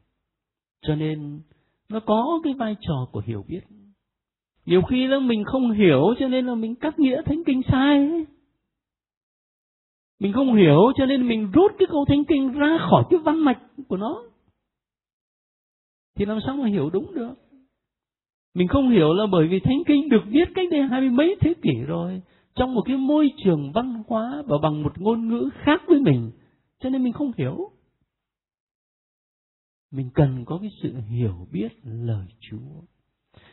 Cho nên, nó có cái vai trò của hiểu biết nhiều khi là mình không hiểu cho nên là mình cắt nghĩa thánh kinh sai. Mình không hiểu cho nên mình rút cái câu thánh kinh ra khỏi cái văn mạch của nó. Thì làm sao mà hiểu đúng được? Mình không hiểu là bởi vì thánh kinh được viết cách đây hai mươi mấy thế kỷ rồi, trong một cái môi trường văn hóa và bằng một ngôn ngữ khác với mình, cho nên mình không hiểu. Mình cần có cái sự hiểu biết lời chúa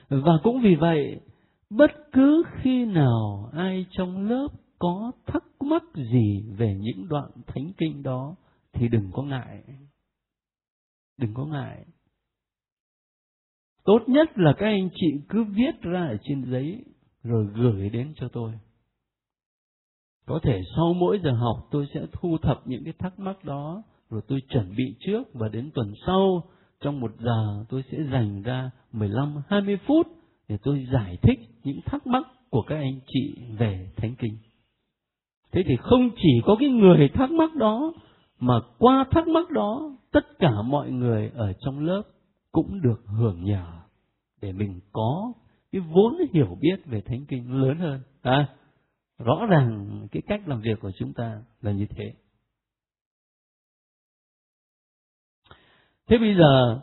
và cũng vì vậy, bất cứ khi nào ai trong lớp có thắc mắc gì về những đoạn thánh kinh đó thì đừng có ngại. Đừng có ngại. Tốt nhất là các anh chị cứ viết ra ở trên giấy rồi gửi đến cho tôi. Có thể sau mỗi giờ học tôi sẽ thu thập những cái thắc mắc đó, rồi tôi chuẩn bị trước và đến tuần sau trong một giờ tôi sẽ dành ra 15-20 phút để tôi giải thích những thắc mắc của các anh chị về Thánh Kinh. Thế thì không chỉ có cái người thắc mắc đó, mà qua thắc mắc đó, tất cả mọi người ở trong lớp cũng được hưởng nhờ để mình có cái vốn hiểu biết về Thánh Kinh lớn hơn. À, rõ ràng cái cách làm việc của chúng ta là như thế. Thế bây giờ,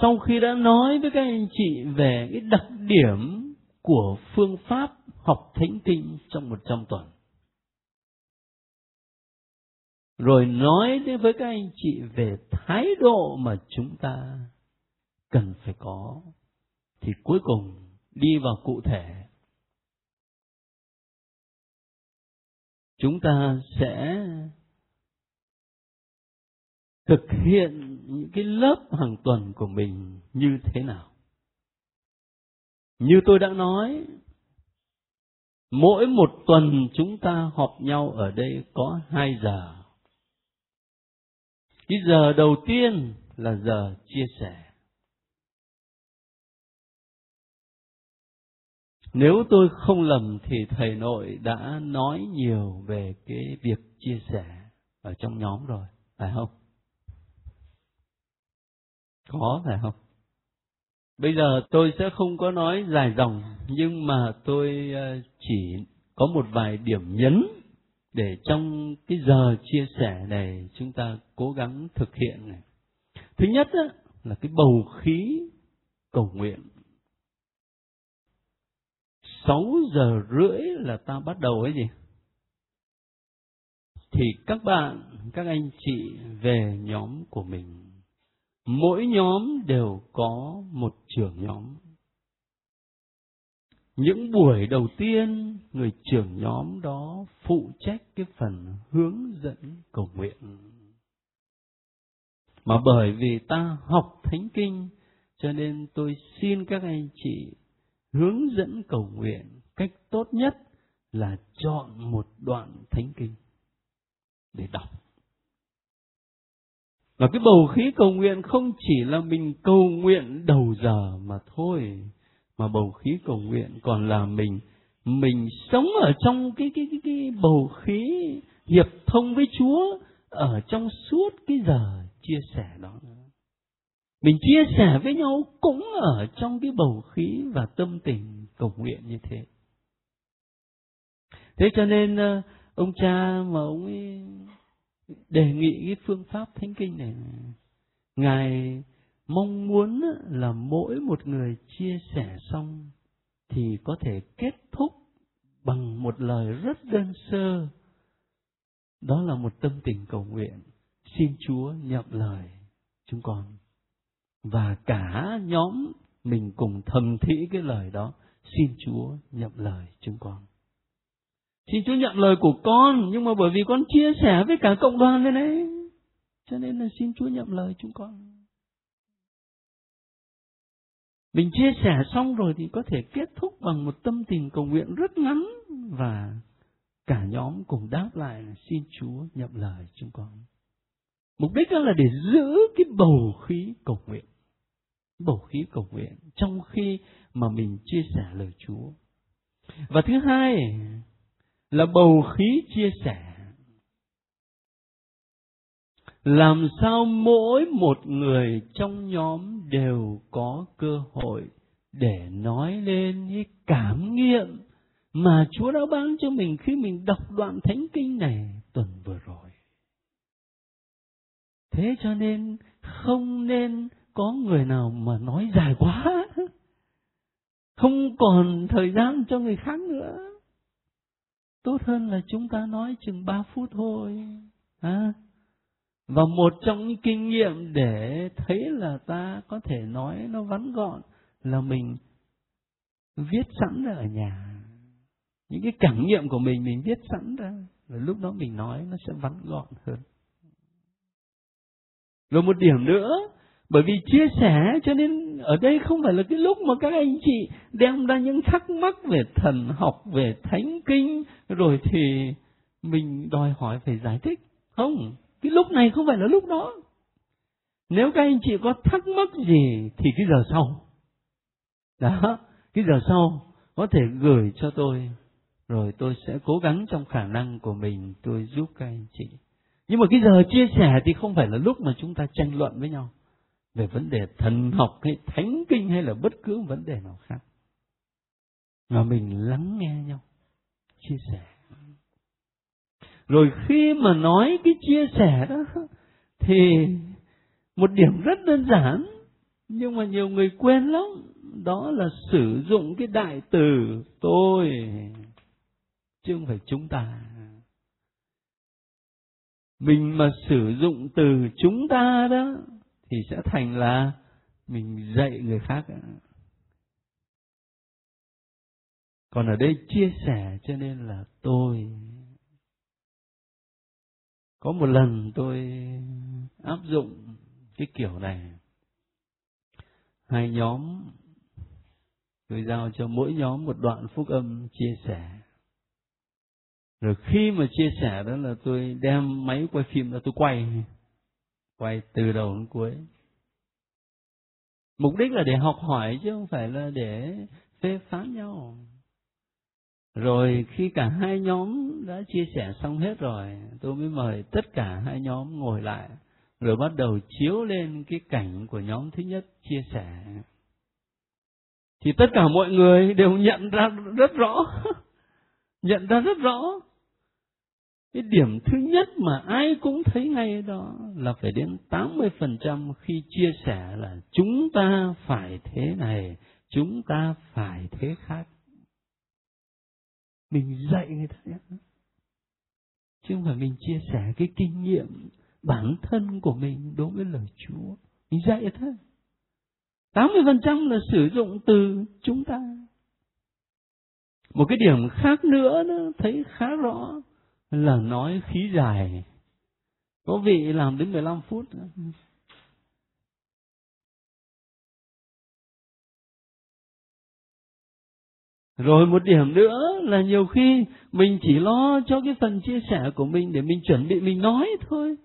sau khi đã nói với các anh chị về cái đặc điểm của phương pháp học thánh kinh trong một trăm tuần, rồi nói với các anh chị về thái độ mà chúng ta cần phải có, thì cuối cùng đi vào cụ thể. Chúng ta sẽ thực hiện những cái lớp hàng tuần của mình như thế nào? Như tôi đã nói mỗi một tuần chúng ta họp nhau ở đây có hai giờ. Cái giờ đầu tiên là giờ chia sẻ. Nếu tôi không lầm thì thầy nội đã nói nhiều về cái việc chia sẻ ở trong nhóm rồi, phải không? Có phải không? Bây giờ tôi sẽ không có nói dài dòng, nhưng mà tôi ờ, chỉ có một vài điểm nhấn để trong cái giờ chia sẻ này chúng ta cố gắng thực hiện này. Thứ nhất là cái bầu khí cầu nguyện 6 giờ rưỡi là ta bắt đầu ấy gì? Thì các bạn, các anh chị về nhóm của mình. Mỗi nhóm đều có một trưởng nhóm. Những buổi đầu tiên, người trưởng nhóm đó phụ trách cái phần hướng dẫn cầu nguyện. Mà bởi vì ta học thánh kinh, cho nên tôi xin các anh chị hướng dẫn cầu nguyện cách tốt nhất là chọn một đoạn thánh kinh để đọc và cái bầu khí cầu nguyện không chỉ là mình cầu nguyện đầu giờ mà thôi, mà bầu khí cầu nguyện còn là mình mình sống ở trong cái cái cái cái bầu khí hiệp thông với Chúa ở trong suốt cái giờ chia sẻ đó. Mình chia sẻ với nhau cũng ở trong cái bầu khí và tâm tình cầu nguyện như thế. Thế cho nên ờ, ông cha mà ông ấy đề nghị cái phương pháp thánh kinh này. Ngài mong muốn là mỗi một người chia sẻ xong thì có thể kết thúc bằng một lời rất đơn sơ. Đó là một tâm tình cầu nguyện. Xin chúa nhậm lời chúng con. Và cả nhóm mình cùng thầm thỉ cái lời đó. Xin chúa nhận lời chúng con xin chúa nhận lời của con, nhưng mà bởi vì con chia sẻ với cả cộng đoàn này đấy cho nên là xin chúa nhận lời chúng con mình chia sẻ xong rồi thì có thể kết thúc bằng một tâm tình cầu nguyện rất ngắn và cả nhóm cùng đáp lại là xin Chúa nhận lời chúng con. Mục đích đó là để giữ cái bầu khí cầu nguyện bầu khí cầu nguyện trong khi mà mình chia sẻ lời Chúa. Và thứ hai là bầu khí chia sẻ. Làm sao mỗi một người trong nhóm đều có cơ hội để nói lên cái cảm nghiệm mà Chúa đã ban cho mình khi mình đọc đoạn thánh kinh này tuần vừa rồi. Thế cho nên không nên có người nào mà nói dài quá không còn thời gian cho người khác nữa tốt hơn là chúng ta nói chừng ba phút thôi. À, và một trong những kinh nghiệm để thấy là ta có thể nói nó vắn gọn là mình viết sẵn ra ở nhà. Những cái cảm nghiệm của mình mình viết sẵn ra rồi lúc đó mình nói nó sẽ vắn gọn hơn. Rồi một điểm nữa bởi vì chia sẻ cho nên ở đây không phải là cái lúc mà các anh chị đem ra những thắc mắc về thần học, về thánh kinh, rồi thì mình đòi hỏi phải giải thích. Không, cái lúc này không phải là lúc đó. Nếu các anh chị có thắc mắc gì thì cái giờ sau. Đó, cái giờ sau có thể gửi cho tôi, rồi tôi sẽ cố gắng trong khả năng của mình, tôi giúp các anh chị. Nhưng mà cái giờ chia sẻ thì không phải là lúc mà chúng ta tranh luận với nhau về vấn đề thần học hay thánh kinh hay là bất cứ vấn đề nào khác. Mà mình lắng nghe nhau, chia sẻ. Rồi khi mà nói cái chia sẻ đó, thì một điểm rất đơn giản, nhưng mà nhiều người quên lắm. Đó là sử dụng cái đại từ tôi, chứ không phải chúng ta. Mình mà sử dụng từ chúng ta đó thì sẽ thành là mình dạy người khác còn ở đây chia sẻ cho nên là tôi, có một lần tôi áp dụng cái kiểu này. Hai nhóm, tôi giao cho mỗi nhóm một đoạn phúc âm chia sẻ. Rồi khi mà chia sẻ đó là tôi đem máy quay phim ra tôi quay quay từ đầu đến cuối. Mục đích là để học hỏi chứ không phải là để phê phán nhau. Rồi khi cả hai nhóm đã chia sẻ xong hết rồi, tôi mới mời tất cả hai nhóm ngồi lại, rồi bắt đầu chiếu lên cái cảnh của nhóm thứ nhất chia sẻ. Thì tất cả mọi người đều nhận ra rất rõ, nhận ra rất rõ cái điểm thứ nhất mà ai cũng thấy ngay đó là phải đến 80% khi chia sẻ là chúng ta phải thế này, chúng ta phải thế khác. Mình dạy người ta nhé. Chứ không phải mình chia sẻ cái kinh nghiệm bản thân của mình đối với lời Chúa. Mình dạy thôi. 80% là sử dụng từ chúng ta. Một cái điểm khác nữa đó, thấy khá rõ là nói khí dài. Có vị làm đến 15 phút. Rồi một điểm nữa là nhiều khi mình chỉ lo cho cái phần chia sẻ của mình để mình chuẩn bị mình nói thôi.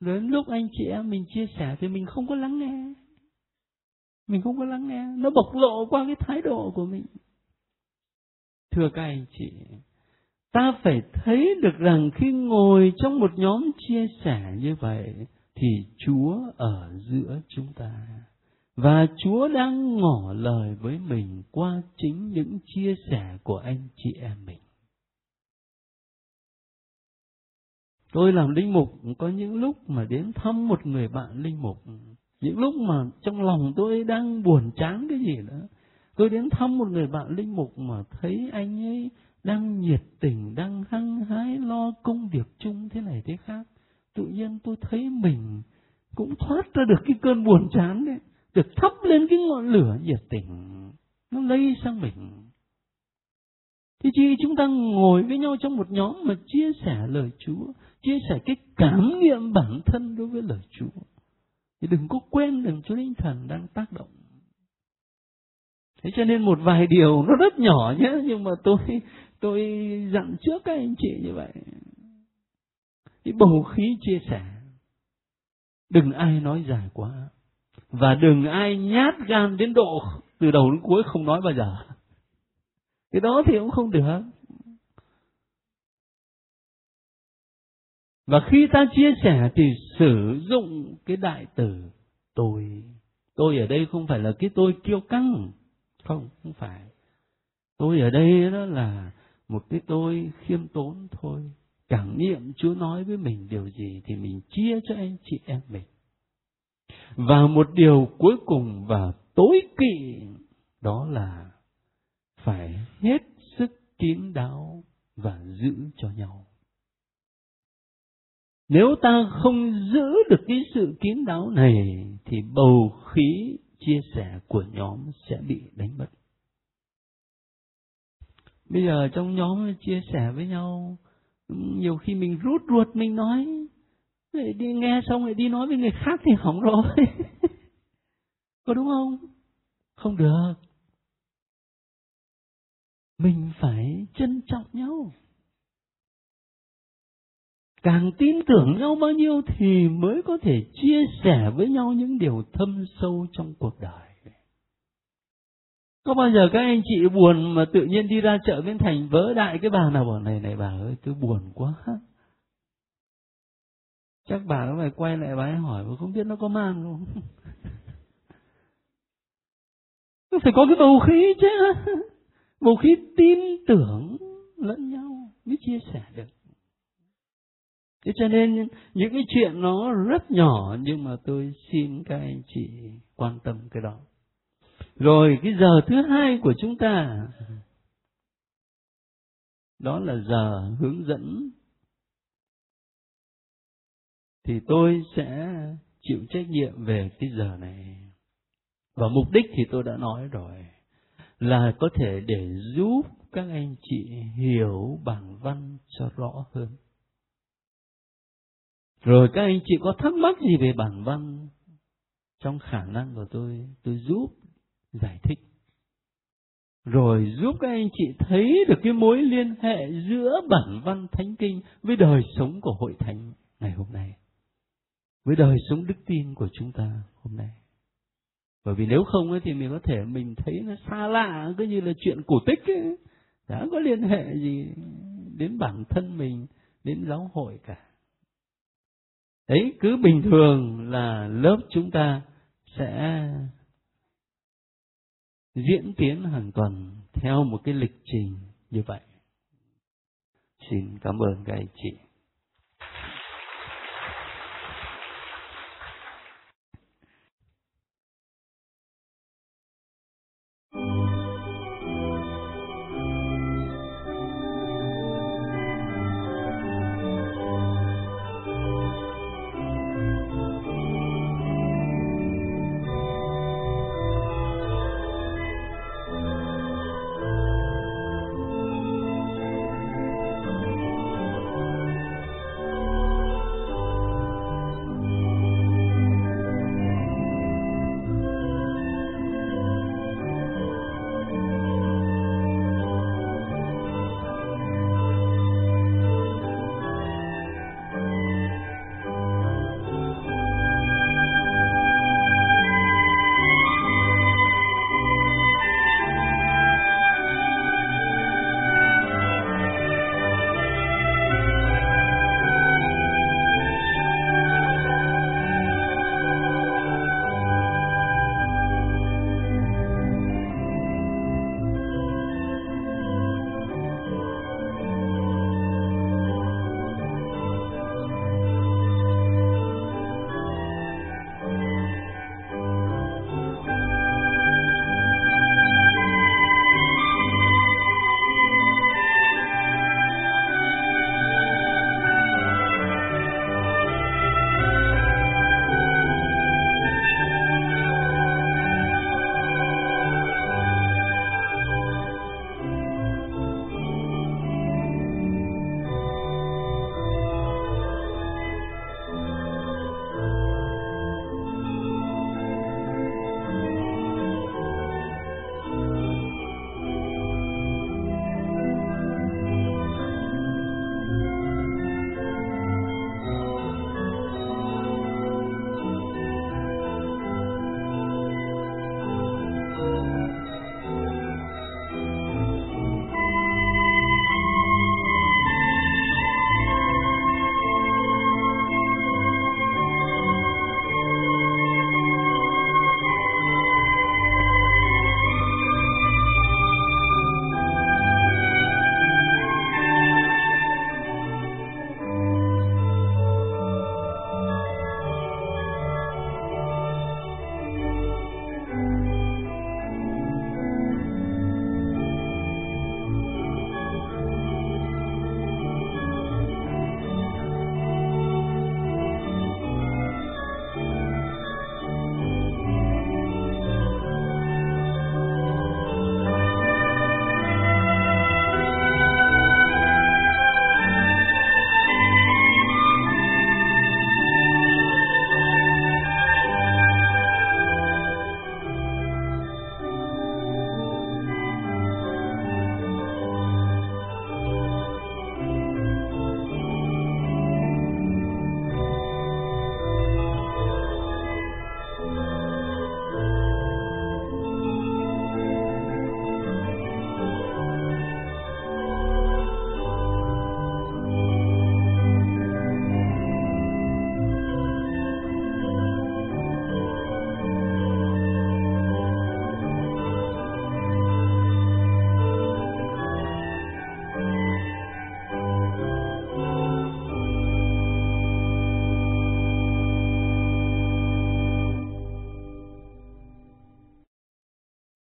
Đến lúc anh chị em mình chia sẻ thì mình không có lắng nghe. Mình không có lắng nghe. Nó bộc lộ qua cái thái độ của mình. Thưa các anh chị, ta phải thấy được rằng khi ngồi trong một nhóm chia sẻ như vậy thì Chúa ở giữa chúng ta và Chúa đang ngỏ lời với mình qua chính những chia sẻ của anh chị em mình. Tôi làm linh mục có những lúc mà đến thăm một người bạn linh mục, những lúc mà trong lòng tôi đang buồn chán cái gì đó, tôi đến thăm một người bạn linh mục mà thấy anh ấy đang nhiệt tình, đang hăng hái lo công việc chung thế này thế khác. Tự nhiên tôi thấy mình cũng thoát ra được cái cơn buồn chán đấy, được thắp lên cái ngọn lửa nhiệt tình, nó lây sang mình. Thì chi chúng ta ngồi với nhau trong một nhóm mà chia sẻ lời Chúa, chia sẻ cái cảm nghiệm bản thân đối với lời Chúa. Thì đừng có quên rằng Chúa Linh Thần đang tác động. Thế cho nên một vài điều nó rất nhỏ nhé, nhưng mà tôi tôi dặn trước các anh chị như vậy. Cái bầu khí chia sẻ. Đừng ai nói dài quá. Và đừng ai nhát gan đến độ từ đầu đến cuối không nói bao giờ. Cái đó thì cũng không được. Và khi ta chia sẻ thì sử dụng cái đại từ tôi. Tôi ở đây không phải là cái tôi kiêu căng. Không không phải. Tôi ở đây đó là một cái tôi khiêm tốn thôi. Cảm nghiệm Chúa nói với mình điều gì thì mình chia cho anh chị em mình. Và một điều cuối cùng và tối kỵ, đó là phải hết sức kín đáo và giữ cho nhau. Nếu ta không giữ được cái sự kín đáo này, thì bầu khí chia sẻ của nhóm sẽ bị đánh mất bây giờ trong nhóm chia sẻ với nhau, nhiều khi mình rút ruột mình nói đi nghe xong lại đi nói với người khác thì hỏng rồi. Có đúng không? Không được. Mình phải trân trọng nhau. Càng tin tưởng nhau bao nhiêu thì mới có thể chia sẻ với nhau những điều thâm sâu trong cuộc đời có bao giờ các anh chị buồn mà tự nhiên đi ra chợ Biến Thành vỡ đại cái bà nào bảo, này này bà ơi, tôi buồn quá. Chắc bà nó phải quay lại bà ấy hỏi mà không biết nó có mang không? Nó phải có cái bầu khí chứ. Bầu khí tin tưởng lẫn nhau mới chia sẻ được. Thế cho nên những cái chuyện nó rất nhỏ nhưng mà tôi xin các anh chị quan tâm cái đó rồi cái giờ thứ hai của chúng ta, đó là giờ hướng dẫn. Thì tôi sẽ chịu trách nhiệm về cái giờ này. Và mục đích thì tôi đã nói rồi, là có thể để giúp các anh chị hiểu bản văn cho rõ hơn. Rồi các anh chị có thắc mắc gì về bản văn? Trong khả năng của tôi tôi giúp giải thích rồi giúp các anh chị thấy được cái mối liên hệ giữa bản văn thánh kinh với đời sống của hội thánh ngày hôm nay với đời sống đức tin của chúng ta hôm nay bởi vì nếu không ấy, thì mình có thể mình thấy nó xa lạ cứ như là chuyện cổ tích ấy. đã có liên hệ gì đến bản thân mình đến giáo hội cả đấy cứ bình thường là lớp chúng ta sẽ diễn tiến hàng tuần theo một cái lịch trình như vậy. Xin cảm ơn các anh chị.